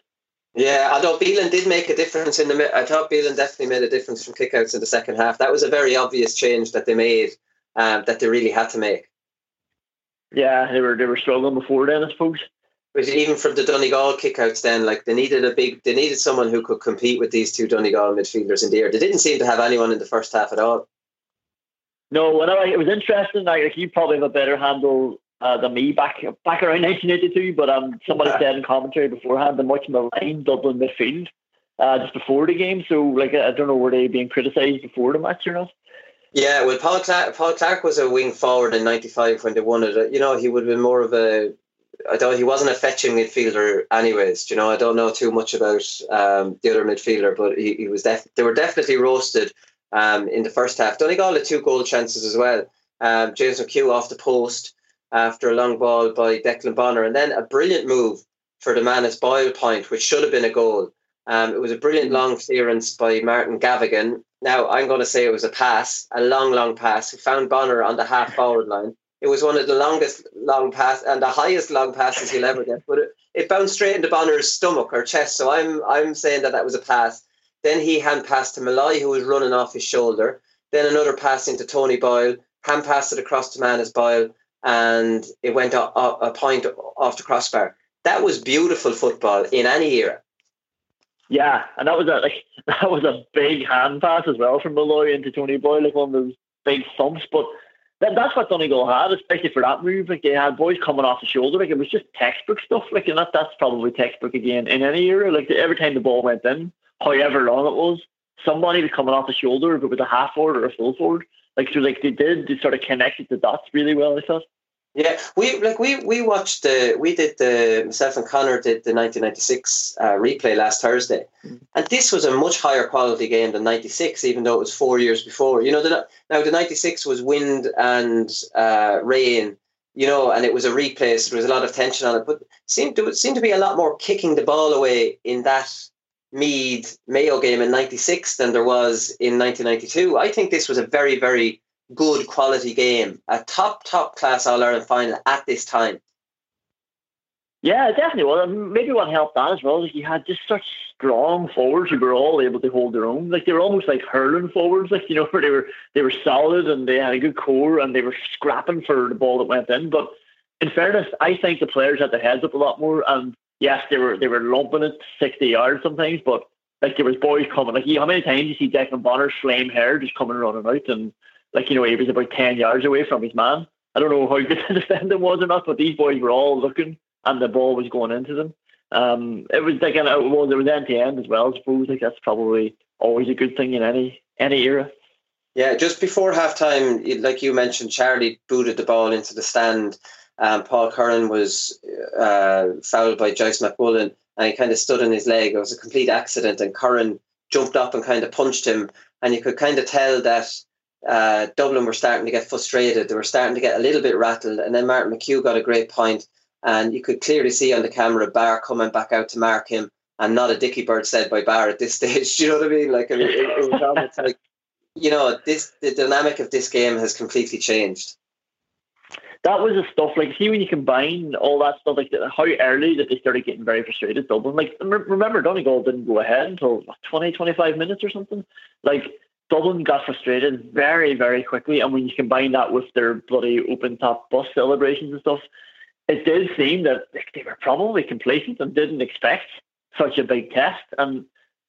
Yeah, although Bealin did make a difference in the. I thought Bealin definitely made a difference from kickouts in the second half. That was a very obvious change that they made, um, that they really had to make.
Yeah, they were they were struggling before then, I suppose.
But even from the Donegal kickouts, then like they needed a big, they needed someone who could compete with these two Donegal midfielders in the air. They didn't seem to have anyone in the first half at all.
No, and it was interesting. Like you probably have a better handle uh, than me back back around <laughs> 1982. But um, somebody yeah. said in commentary beforehand, I'm watching the line Dublin midfield uh, just before the game. So like I don't know were they being criticised before the match or not.
Yeah, well, Paul Clarke, Paul Clarke was a wing forward in '95 when they won it. You know, he would have been more of a I don't. He wasn't a fetching midfielder, anyways. You know, I don't know too much about um, the other midfielder, but he, he was. Def- they were definitely roasted um, in the first half. Donegal had two goal chances as well. Um, James McHugh off the post after a long ball by Declan Bonner, and then a brilliant move for the Manus Boyle point, which should have been a goal. Um, it was a brilliant long clearance by Martin Gavigan. Now I'm going to say it was a pass, a long, long pass. He found Bonner on the half forward line it was one of the longest long pass and the highest long passes he'll ever get. But it, it bounced straight into Bonner's stomach or chest. So I'm I'm saying that that was a pass. Then he hand passed to Molloy, who was running off his shoulder. Then another pass into Tony Boyle. Hand passed it across to Manus Boyle, and it went a, a point off the crossbar. That was beautiful football in any era.
Yeah, and that was a like <laughs> that was a big hand pass as well from Molloy into Tony Boyle, like one of those big thumps. But that, that's what Donegal had, especially for that move. Like they had boys coming off the shoulder, like it was just textbook stuff. Like and that that's probably textbook again in any era. Like every time the ball went in, however long it was, somebody was coming off the shoulder, if it was a half forward or a full forward. Like so, like they did, they sort of connected the dots really well. I thought.
Yeah, we like we we watched the we did the myself and Connor did the 1996 uh, replay last Thursday, mm. and this was a much higher quality game than 96, even though it was four years before. You know, the, now the 96 was wind and uh, rain, you know, and it was a replay, so there was a lot of tension on it. But seemed to seemed to be a lot more kicking the ball away in that Meath Mayo game in 96 than there was in 1992. I think this was a very very good quality game, a top top class All Ireland final at this time.
Yeah, definitely. Well, maybe what helped that as well is you had just such strong forwards who were all able to hold their own. Like they were almost like hurling forwards, like you know, <laughs> where they were they were solid and they had a good core and they were scrapping for the ball that went in. But in fairness, I think the players had their heads up a lot more. And yes, they were they were lumping it sixty yards sometimes, but like there was boys coming. Like you, how many times you see Declan Bonner's flame hair just coming running out and like, you know, he was about 10 yards away from his man. I don't know how good the <laughs> defender was or not, but these boys were all looking and the ball was going into them. Um, it was like, an, well, there was end to end as well, I suppose. Like, that's probably always a good thing in any any era.
Yeah, just before halftime, like you mentioned, Charlie booted the ball into the stand. Um, Paul Curran was uh, fouled by Joyce McMullan and he kind of stood on his leg. It was a complete accident, and Curran jumped up and kind of punched him. And you could kind of tell that uh, Dublin were starting to get frustrated. They were starting to get a little bit rattled. And then Martin McHugh got a great point, and you could clearly see on the camera Barr coming back out to mark him, and not a Dicky Bird said by Barr at this <laughs> stage. Do you know what I mean? Like I it, it was almost like you know this. The dynamic of this game has completely changed.
That was the stuff like see when you combine all that stuff like how early that they started getting very frustrated. Dublin like remember Donegal didn't go ahead until what, 20, 25 minutes or something. Like Dublin got frustrated very, very quickly. And when you combine that with their bloody open top bus celebrations and stuff, it did seem that they were probably complacent and didn't expect such a big test. And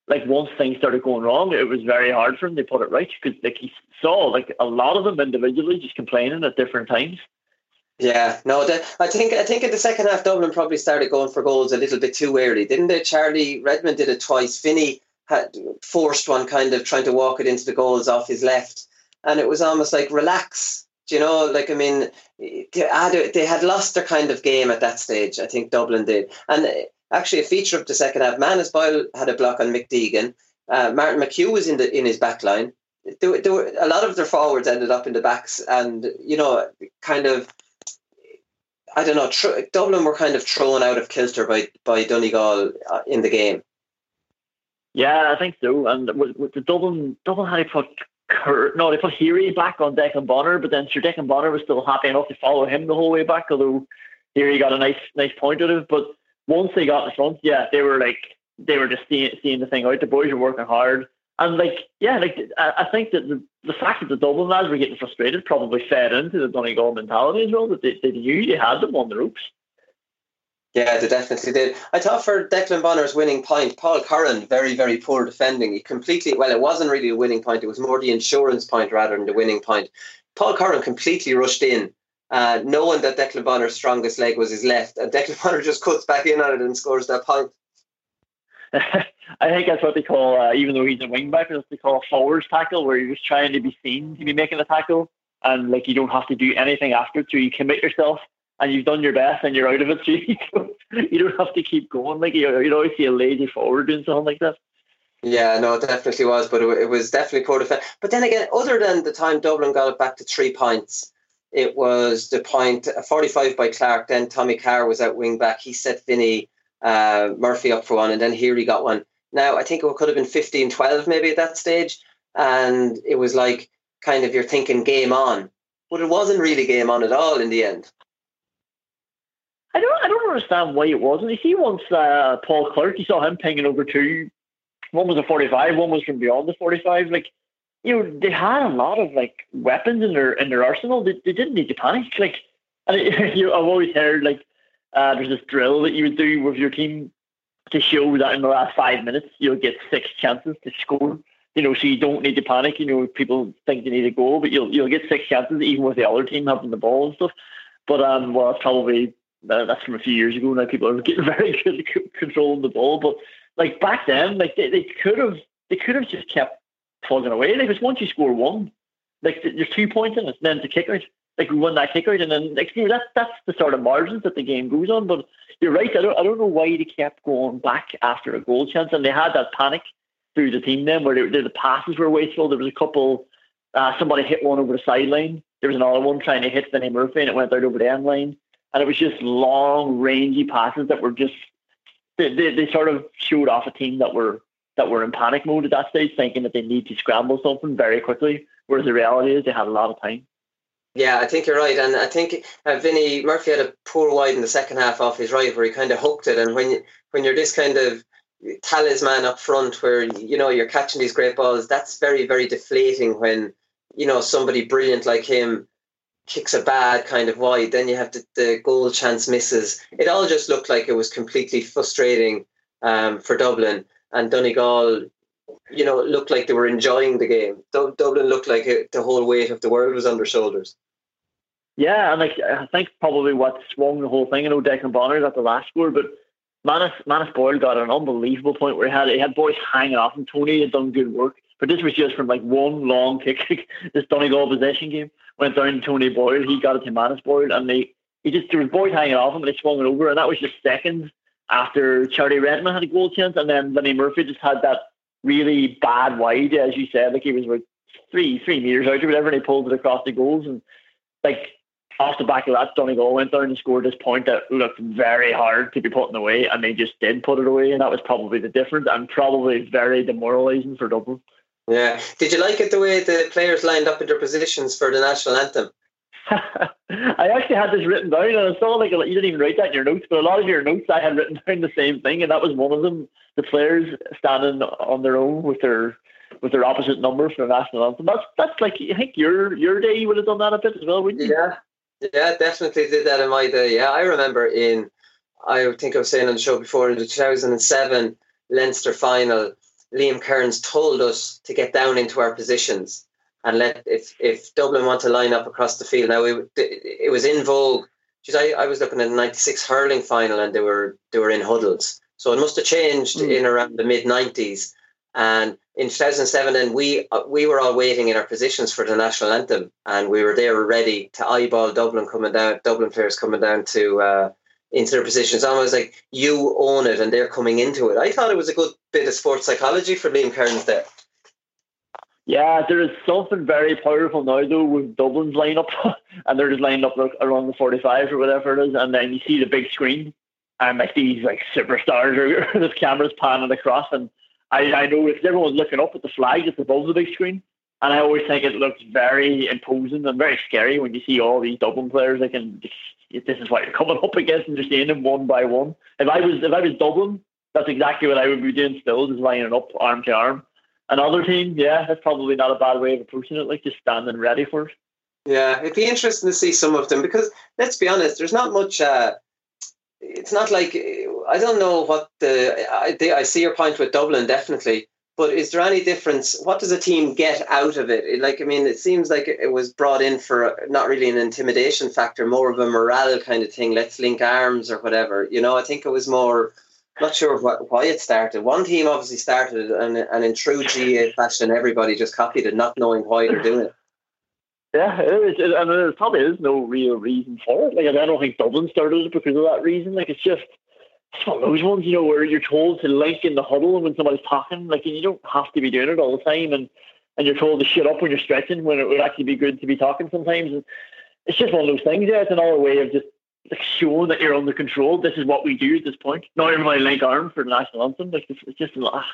like once things started going wrong, it was very hard for them to put it right because like you saw like a lot of them individually just complaining at different times.
Yeah, no, the, I think I think in the second half Dublin probably started going for goals a little bit too early, didn't they? Charlie Redmond did it twice. Finney had forced one kind of trying to walk it into the goals off his left, and it was almost like relax. Do you know, like I mean, they had, lost their kind of game at that stage. I think Dublin did, and actually a feature of the second half. Manus Boyle had a block on Mick Deegan. Uh, Martin McHugh was in the in his back line. There, there were, a lot of their forwards ended up in the backs, and you know, kind of I don't know. Tr- Dublin were kind of thrown out of kilter by by Donegal uh, in the game.
Yeah, I think so. And with, with the Dublin, Dublin had to put no, they put Heery back on Declan Bonner, but then Sir Declan Bonner was still happy enough to follow him the whole way back. Although Heery got a nice nice point out of it. But once they got in front, yeah, they were like they were just seeing seeing the thing out. The boys were working hard. And like, yeah, like I, think that the, the fact that the Dublin lads were getting frustrated probably fed into the Donegal mentality as well. That they, they knew they had them on the ropes.
Yeah, they definitely did. I thought for Declan Bonner's winning point, Paul Curran very very poor defending. He completely well, it wasn't really a winning point. It was more the insurance point rather than the winning point. Paul Curran completely rushed in, uh, knowing that Declan Bonner's strongest leg was his left, and Declan <laughs> Bonner just cuts back in on it and scores that point. <laughs>
I think that's what they call, uh, even though he's a wing back, that's what they call a forwards tackle, where you're just trying to be seen to be making a tackle, and like you don't have to do anything after it, so you commit yourself, and you've done your best, and you're out of it, <laughs> so you don't, you don't have to keep going. Like you, you always see a lazy forward doing something like that.
Yeah, no, it definitely was, but it, it was definitely poor defense. But then again, other than the time Dublin got it back to three points, it was the point 45 by Clarke. Then Tommy Carr was out wing back. He set Vinny uh, Murphy up for one, and then here he got one. Now, I think it could have been 15 12 maybe at that stage. And it was like kind of you're thinking game on. But it wasn't really game on at all in the end.
I don't I don't understand why it wasn't. You see once uh, Paul Clarke, you saw him pinging over two. One was a 45, one was from beyond the 45. Like, you know, they had a lot of like weapons in their in their arsenal. They, they didn't need to panic. Like, <laughs> and it, you, I've always heard like uh, there's this drill that you would do with your team to show that in the last five minutes you'll get six chances to score. You know, so you don't need to panic. You know, people think you need a goal, but you'll you'll get six chances even with the other team having the ball and stuff. But um, well, it's probably that's from a few years ago. Now people are getting <laughs> very good at controlling the ball. But like back then, like they, they could have they could have just kept plugging away. Like, once you score one, like there's two points in it, and then to kick out like we won that kick out, and then like you know, that's that's the sort of margins that the game goes on. But you're right. I don't I don't know why they kept going back after a goal chance, and they had that panic through the team then where they, the passes were wasteful. There was a couple. Uh, somebody hit one over the sideline. There was another one trying to hit Vinny Murphy, and it went out over the end line. And it was just long, rangy passes that were just they, they, they sort of showed off a team that were that were in panic mode at that stage, thinking that they need to scramble something very quickly. Whereas the reality is they had a lot of time.
Yeah, I think you're right, and I think uh, Vinny Murphy had a poor wide in the second half off his right, where he kind of hooked it. And when when you're this kind of talisman up front, where you know you're catching these great balls, that's very very deflating. When you know somebody brilliant like him kicks a bad kind of wide, then you have the, the goal chance misses. It all just looked like it was completely frustrating um, for Dublin and Donegal. You know, looked like they were enjoying the game. Dublin looked like it, the whole weight of the world was on their shoulders.
Yeah, and like I think probably what swung the whole thing. I know Declan Bonner got the last score, but Manus Manus Boyle got an unbelievable point where he had he had boys hanging off, and Tony had done good work. But this was just from like one long kick. <laughs> this Donegal possession game went down to Tony Boyle. He got it to Manus Boyle, and they he just there was boys hanging off him, and they swung it over, and that was just seconds after Charlie Redmond had a goal chance, and then Vinny Murphy just had that really bad wide, as you said, like he was about three three meters out or whatever, and he pulled it across the goals, and like off the back of that, Donegal went down and scored this point that looked very hard to be putting away, and they just did put it away, and that was probably the difference, and probably very demoralising for Dublin.
Yeah. Did you like it the way the players lined up in their positions for the national anthem? <laughs>
I actually had this written down, and I saw like you didn't even write that in your notes, but a lot of your notes I had written down the same thing, and that was one of them. The players standing on their own with their with their opposite number for the national anthem. That's that's like I think your your day you would have done that a bit as well, wouldn't you?
Yeah, yeah, definitely did that in my day. Yeah, I remember in, I think I was saying on the show before, in the 2007 Leinster final, Liam Kearns told us to get down into our positions and let, if, if Dublin want to line up across the field. Now, it, it was in vogue. Geez, I, I was looking at the 96 hurling final and they were, they were in huddles. So it must have changed mm. in around the mid 90s. And in 2007, then we we were all waiting in our positions for the national anthem, and we were there ready to eyeball Dublin coming down, Dublin players coming down to uh, into their positions. Almost like you own it, and they're coming into it. I thought it was a good bit of sports psychology for Liam Kearns there.
Yeah, there is something very powerful now though with Dublin's lineup, <laughs> and they're just lined up around the forty-five or whatever it is, and then you see the big screen, and like these like superstars or <laughs> the cameras panning across, and I, I know if everyone's looking up at the flag that's above the big screen, and I always think it looks very imposing and very scary when you see all these Dublin players. Like, and this is what you're coming up against, and just seeing them one by one. If I was if I was Dublin, that's exactly what I would be doing. Still, just lining up arm to arm another team, yeah, that's probably not a bad way of approaching it. Like just standing ready for it.
Yeah, it'd be interesting to see some of them because let's be honest, there's not much. Uh, it's not like I don't know what the I, I see your point with Dublin definitely, but is there any difference? What does a team get out of it? Like I mean, it seems like it was brought in for not really an intimidation factor, more of a morale kind of thing. Let's link arms or whatever. You know, I think it was more not sure why it started. One team obviously started, and, and in true GAA fashion, everybody just copied it, not knowing why they're doing it.
Yeah, it is, it, and there probably is no real reason for it. Like, I don't think Dublin started it because of that reason. Like, it's just of those ones, you know, where you're told to link in the huddle when somebody's talking. Like, you don't have to be doing it all the time, and and you're told to shut up when you're stretching when it would actually be good to be talking sometimes. And it's just one of those things. Yeah, it's another way of just like showing that you're under control. This is what we do at this point. Not everybody link arms for the national anthem. Like it's, it's just ah,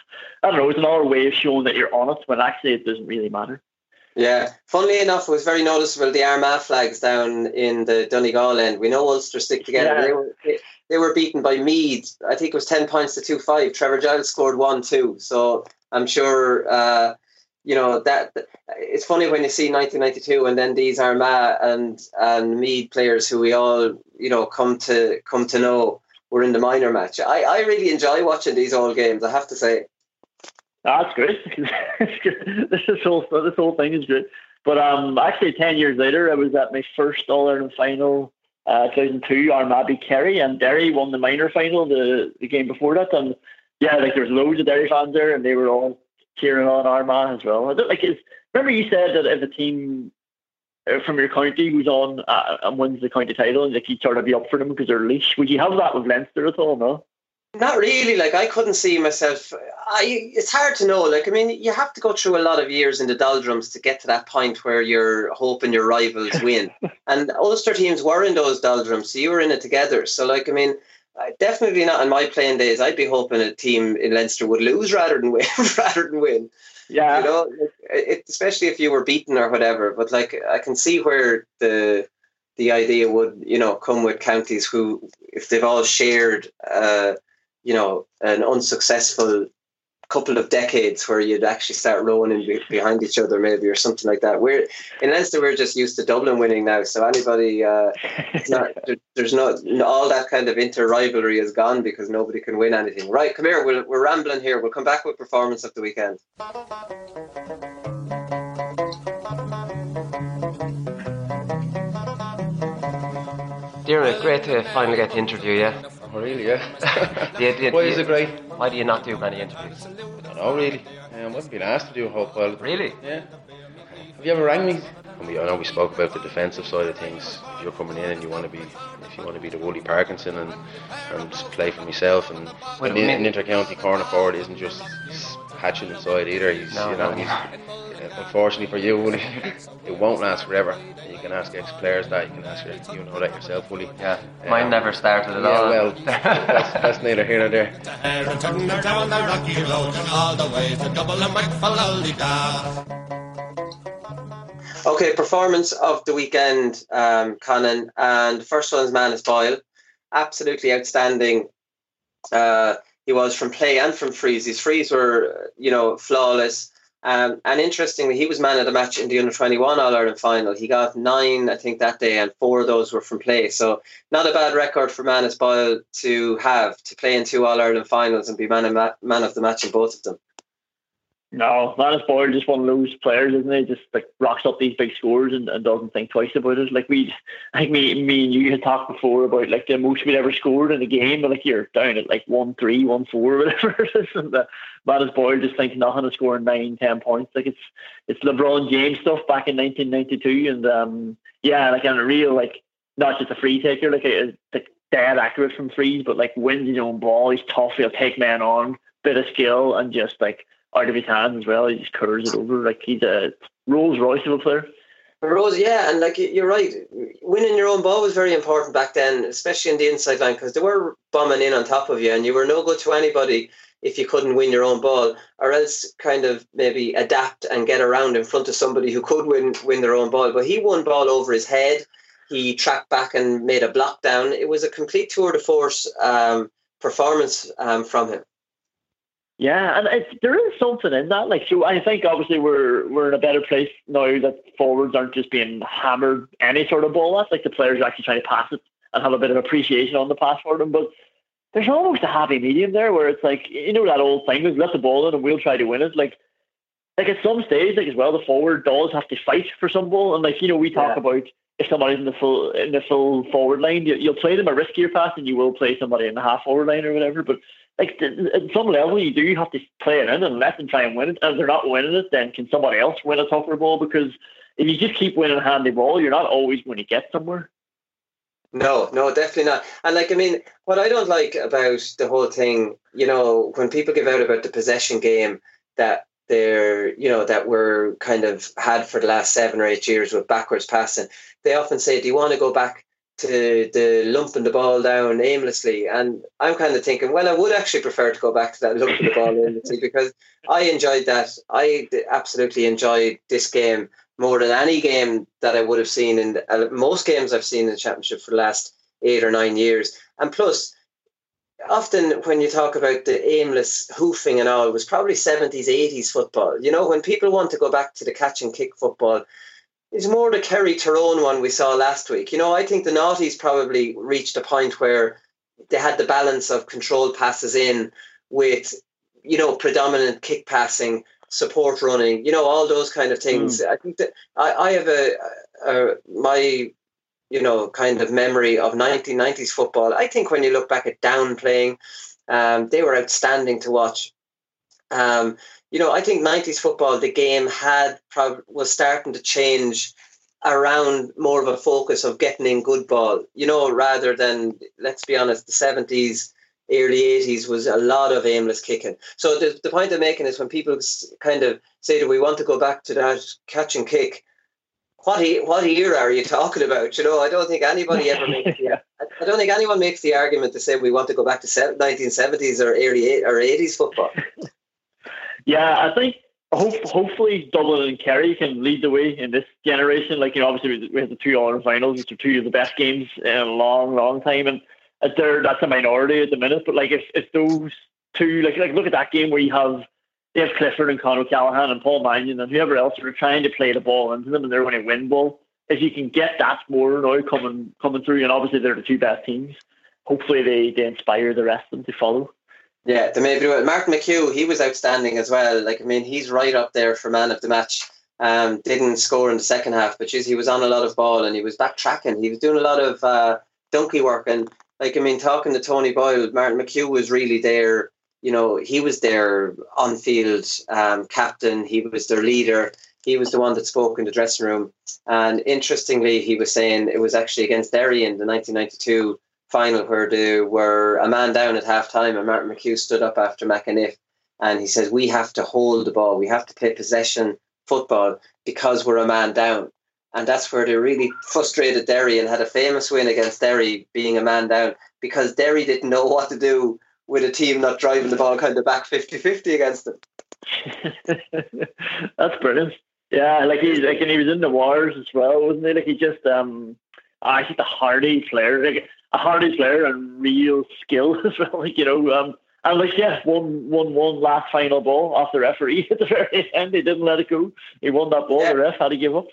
I don't know. It's another way of showing that you're on it when actually it doesn't really matter.
Yeah, funnily enough, it was very noticeable the Armagh flags down in the Donegal end. We know Ulster stick together. Yeah. They were they, they were beaten by Meath. I think it was ten points to two five. Trevor Giles scored one two. So I'm sure. Uh, you know that it's funny when you see 1992 and then these Armagh and and Meath players who we all you know come to come to know were in the minor match. I, I really enjoy watching these old games. I have to say.
That's great. <laughs> this whole this whole thing is good. But um, actually, ten years later, I was at my first All Ireland final, uh, 2002. Armagh Kerry, and Derry won the minor final the the game before that. And yeah, like there was loads of Derry fans there, and they were all cheering on Armagh as well. I don't like. Is, remember you said that if a team uh, from your county who's on uh, and wins the county title, and like you'd sort of be up for them because they're leash. Would you have that with Leinster at all? No.
Not really. Like I couldn't see myself. I. It's hard to know. Like I mean, you have to go through a lot of years in the doldrums to get to that point where you're hoping your rivals win. <laughs> and Ulster teams were in those doldrums, so you were in it together. So like I mean, definitely not in my playing days. I'd be hoping a team in Leinster would lose <laughs> rather than win. <laughs> rather than win.
Yeah,
you know, it, especially if you were beaten or whatever. But like, I can see where the the idea would you know come with counties who, if they've all shared, uh, you know, an unsuccessful couple of decades where you'd actually start rowing in behind each other, maybe or something like that. We're in Leinster, we're just used to Dublin winning now, so anybody, uh, not, <laughs> there's not all that kind of inter rivalry is gone because nobody can win anything. Right, come here, we'll, we're rambling here. We'll come back with performance of the weekend.
Dear, great to finally get to interview you.
Oh, really, yeah.
do you, do you,
why is it great?
Why do you not do many interviews?
I don't know, really. Um, I've been asked to do a whole pile.
Really?
Yeah. Have you ever rang me? I know we spoke about the defensive side of things. If you're coming in and you want to be, if you want to be the Wooly Parkinson and and play for myself, and an, an inter-county corner forward isn't just hatching inside either. He's,
no,
you know,
no.
he's, unfortunately for you, <laughs> Wooly, it won't last forever. You can ask ex-players that. You can ask your, you know that yourself, Wooly.
Yeah, mine um, never started at
yeah,
all.
well, <laughs> that's, that's neither here nor there.
Okay, performance of the weekend, um, Conan, and the first one is Manus Boyle. Absolutely outstanding. Uh, he was from play and from frees. His frees were, you know, flawless. Um, and interestingly, he was man of the match in the under 21 All Ireland final. He got nine, I think, that day, and four of those were from play. So, not a bad record for Manus Boyle to have to play in two All Ireland finals and be man of, ma- man of the match in both of them.
No, Manus Boyle just one of those players, isn't he? Just like rocks up these big scores and, and doesn't think twice about it. Like we, <laughs> I think me, me and you had talked before about like the most we'd ever scored in a game, but like you're down at like one three, one four, <laughs> whatever it is, and the Manus Boyle just thinks nothing of scoring nine, ten points. Like it's it's LeBron James stuff back in 1992, and um yeah, like and a real like not just a free taker, like a, like dead accurate from threes, but like wins his own ball. He's tough. He'll take men on, bit of skill, and just like out of his hands as well. He just curves it over like he's a Rolls Royce of a player.
Rose, yeah, and like you're right, winning your own ball was very important back then, especially in the inside line, because they were bombing in on top of you, and you were no good to anybody if you couldn't win your own ball, or else kind of maybe adapt and get around in front of somebody who could win win their own ball. But he won ball over his head. He tracked back and made a block down. It was a complete tour de force um, performance um, from him.
Yeah, and it's, there is something in that. Like, so I think obviously we're we're in a better place now that forwards aren't just being hammered any sort of ball. That's like the players are actually trying to pass it and have a bit of appreciation on the pass for them. But there's almost a happy medium there where it's like you know that old thing is let the ball in and we'll try to win it. Like, like at some stage, like as well, the forward does have to fight for some ball. And like you know, we talk yeah. about if somebody's in the full in the full forward line, you, will play them a riskier pass than you will play somebody in the half forward line or whatever. But like at some level, you do have to play it in and let them try and win it. And if they're not winning it, then can somebody else win a tougher ball? Because if you just keep winning handy ball, you're not always going to get somewhere.
No, no, definitely not. And like, I mean, what I don't like about the whole thing, you know, when people give out about the possession game that they're, you know, that we're kind of had for the last seven or eight years with backwards passing, they often say, "Do you want to go back to the lumping the ball down aimlessly. And I'm kind of thinking, well, I would actually prefer to go back to that lumping the ball <laughs> aimlessly because I enjoyed that. I absolutely enjoyed this game more than any game that I would have seen in the, uh, most games I've seen in the championship for the last eight or nine years. And plus, often when you talk about the aimless hoofing and all, it was probably 70s, 80s football. You know, when people want to go back to the catch and kick football, it's more the Kerry Tyrone one we saw last week. You know, I think the Naughties probably reached a point where they had the balance of controlled passes in with, you know, predominant kick passing, support running, you know, all those kind of things. Mm. I think that I, I have a, a, my, you know, kind of memory of 1990s football. I think when you look back at down playing, um, they were outstanding to watch. Um, you know, I think 90s football, the game had prob- was starting to change around more of a focus of getting in good ball, you know, rather than, let's be honest, the 70s, early 80s was a lot of aimless kicking. So the, the point I'm making is when people kind of say that we want to go back to that catch and kick, what what era are you talking about? You know, I don't think anybody ever <laughs> makes the, I don't think anyone makes the argument to say we want to go back to 1970s or early or 80s football.
Yeah, I think hope, hopefully Dublin and Kerry can lead the way in this generation. Like, you know, obviously we had the two All-Ireland finals, which are two of the best games in a long, long time. And there, that's a minority at the minute. But like, if, if those two, like, like look at that game where you have Dave Clifford and Con O'Callaghan and Paul Mannion and whoever else are trying to play the ball into them and they're to win ball. If you can get that more now coming coming through, and obviously they're the two best teams, hopefully they, they inspire the rest of them to follow.
Yeah, the maybe Martin McHugh, he was outstanding as well. Like I mean, he's right up there for man of the match. Um, didn't score in the second half, but geez, he was on a lot of ball and he was backtracking. He was doing a lot of uh, donkey work and like I mean, talking to Tony Boyle, Martin McHugh was really there. You know, he was their on-field um, captain. He was their leader. He was the one that spoke in the dressing room. And interestingly, he was saying it was actually against Derry in the 1992 final where they were a man down at half time and Martin McHugh stood up after McEniff and he says, We have to hold the ball, we have to play possession football because we're a man down. And that's where they really frustrated Derry and had a famous win against Derry being a man down because Derry didn't know what to do with a team not driving the ball kind of back 50 50 against them. <laughs>
That's brilliant. Yeah, like he like and he was in the wars as well, wasn't he? Like he just um I think the hardy player. Like a hardy player and real skill <laughs> as well. Like you know, um, and like yeah, one one one last final ball off the referee <laughs> at the very end. He didn't let it go. He won that ball. Yeah. The ref had to give up.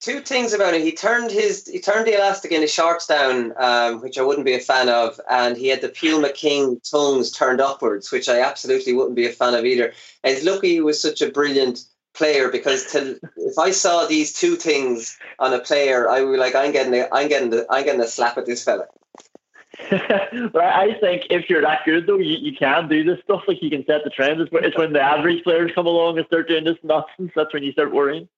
two things about it. He turned his he turned the elastic in his shorts down, um, which I wouldn't be a fan of, and he had the Puma King tongues turned upwards, which I absolutely wouldn't be a fan of either. And it's lucky he was such a brilliant player because if I saw these two things on a player, I would be like, I'm getting, a, I'm getting, the, I'm getting a slap at this fella. <laughs>
but I think if you're that good though, you, you can do this stuff. Like you can set the trend. It's, it's when the average players come along and start doing this nonsense. That's when you start worrying.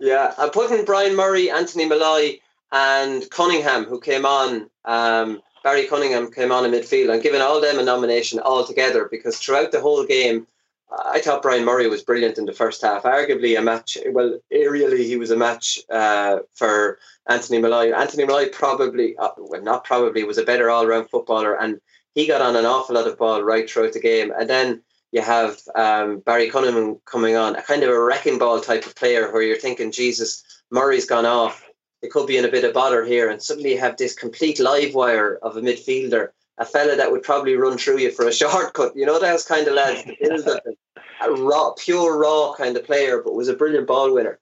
Yeah, I'm putting Brian Murray, Anthony Molloy, and Cunningham, who came on. Um, Barry Cunningham came on in midfield. I'm giving all them a nomination altogether because throughout the whole game, I thought Brian Murray was brilliant in the first half. Arguably a match. Well, aerially he was a match uh, for Anthony Molloy. Anthony Molloy probably, uh, well, not probably, was a better all-round footballer, and he got on an awful lot of ball right throughout the game. And then you have um, Barry Cunningham coming on, a kind of a wrecking ball type of player where you're thinking, Jesus, Murray's gone off. It could be in a bit of bother here. And suddenly you have this complete live wire of a midfielder, a fella that would probably run through you for a <laughs> shortcut. You know, those kind of lads, a raw, pure raw kind of player, but was a brilliant ball winner.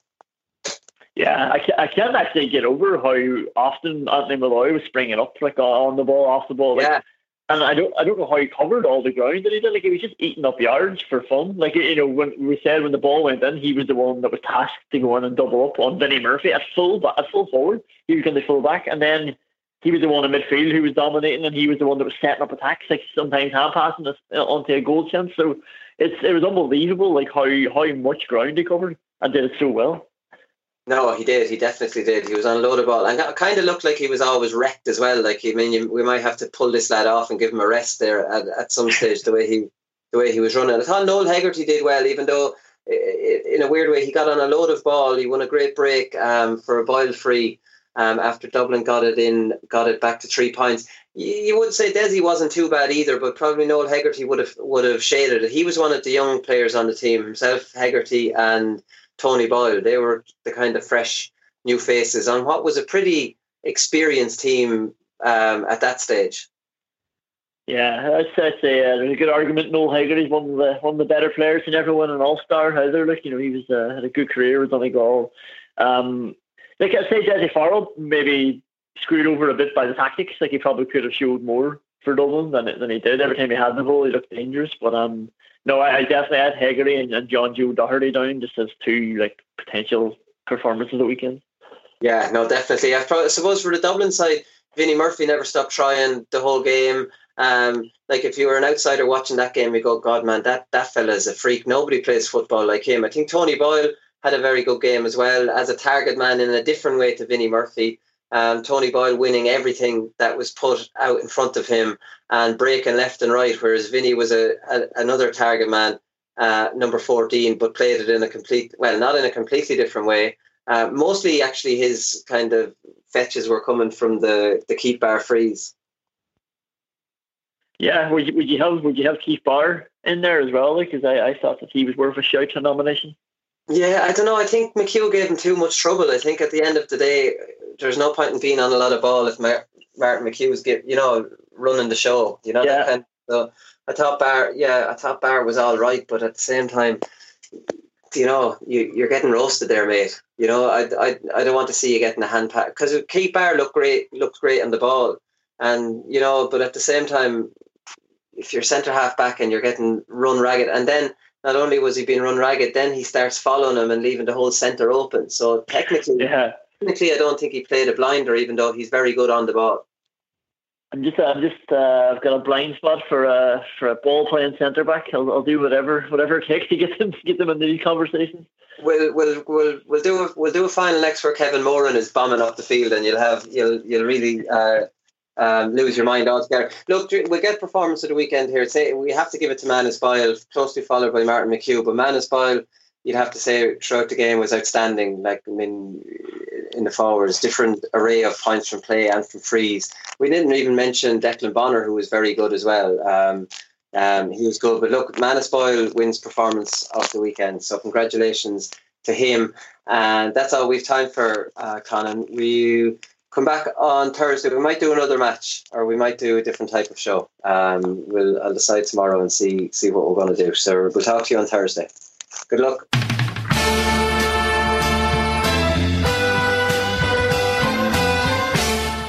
Yeah, I, I can't actually get over how often Anthony Molloy was springing up like on the ball, off the ball. Like,
yeah.
And I don't, I don't know how he covered all the ground that he did. Like he was just eating up yards for fun. Like you know, when we said when the ball went in, he was the one that was tasked to go in and double up on Vinnie Murphy at full, at full forward. He was going to full back, and then he was the one in midfield who was dominating, and he was the one that was setting up attacks, like sometimes hand passing us onto a goal chance. So it's it was unbelievable, like how how much ground he covered and did it so well.
No, he did. He definitely did. He was on a load of ball, and it kind of looked like he was always wrecked as well. Like I mean, you, we might have to pull this lad off and give him a rest there at, at some stage. The way he, the way he was running. I thought Noel Hegarty did well, even though in a weird way he got on a load of ball. He won a great break um, for a Boyle free um, after Dublin got it in, got it back to three points. You, would say Dessie wasn't too bad either, but probably Noel Hegarty would have would have shaded it. He was one of the young players on the team himself, Hegarty and Tony Boyle. They were the kind of fresh new faces on what was a pretty experienced team um, at that stage.
Yeah, I'd say, uh, there's a good argument. Noel Hegarty's one of the one of the better players and everyone an All Star either. Like you know, he was uh, had a good career with Donegal. Um, like I'd say, Dessie Farrell maybe screwed over a bit by the tactics. Like he probably could have showed more for Dublin than than he did. Every time he had the ball, he looked dangerous. But um, no, I, I definitely had Hegarty and, and John Joe Doherty down just as two like potential performances of the weekend.
Yeah, no, definitely. I, I suppose for the Dublin side, Vinnie Murphy never stopped trying the whole game. Um, like if you were an outsider watching that game, you go, God, man, that that fella is a freak. Nobody plays football like him. I think Tony Boyle had a very good game as well as a target man in a different way to Vinnie Murphy. Um, Tony Boyle winning everything that was put out in front of him and breaking left and right, whereas Vinny was a, a another target man, uh, number 14, but played it in a complete, well, not in a completely different way. Uh, mostly, actually, his kind of fetches were coming from the, the Keith Barr frees.
Yeah, would you, would you have would you have Keith Barr in there as well? Because I, I thought that he was worth a shout to nomination.
Yeah, I don't know. I think McHugh gave him too much trouble. I think at the end of the day, there's no point in being on a lot of ball if Martin McHugh's get you know running the show. You know
yeah.
kind. Of, so I thought Barr, yeah, I thought Barr was all right, but at the same time, you know, you you're getting roasted there, mate. You know, I I, I don't want to see you getting a hand pat because Keith Barr looked great, looked great on the ball, and you know, but at the same time, if you're centre half back and you're getting run ragged, and then not only was he being run ragged, then he starts following him and leaving the whole centre open. So technically, <laughs>
yeah.
technically, I don't think he played a blinder, even though he's very good on the ball.
I'm just, I'm just, uh, I've got a blind spot for a for a ball playing centre back. I'll, I'll do whatever, whatever it takes to get them, to get them in these conversations.
We'll, we'll, we'll, we'll do a, we'll do a final next where Kevin Moran is bombing up the field, and you'll have, you'll, you'll really uh, um, lose your mind altogether. Look, we'll get performance of the weekend here. Say we have to give it to Manus Boyle, closely followed by Martin McHugh, but Manus Boyle you'd have to say throughout the game was outstanding. Like I mean, in the forwards, different array of points from play and from frees. We didn't even mention Declan Bonner, who was very good as well. Um, um, he was good, but look, Manus Boyle wins performance of the weekend. So congratulations to him. And that's all we've time for, uh, Conan. We come back on Thursday. We might do another match, or we might do a different type of show. Um, we'll I'll decide tomorrow and see see what we're going to do. So we'll talk to you on Thursday. Good luck.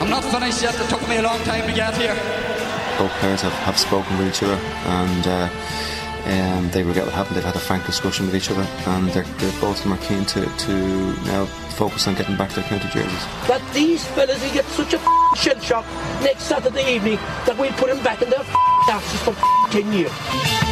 I'm not finished yet. It took me a long time to get here.
Both parents have, have spoken with each other and. Uh, um, they regret what happened. They've had a frank discussion with each other and they're, they're, both of them are keen to, to now focus on getting back their county jerseys.
That these fellas will get such a shell shock next Saturday evening that we'll put them back in their asses for 10 years.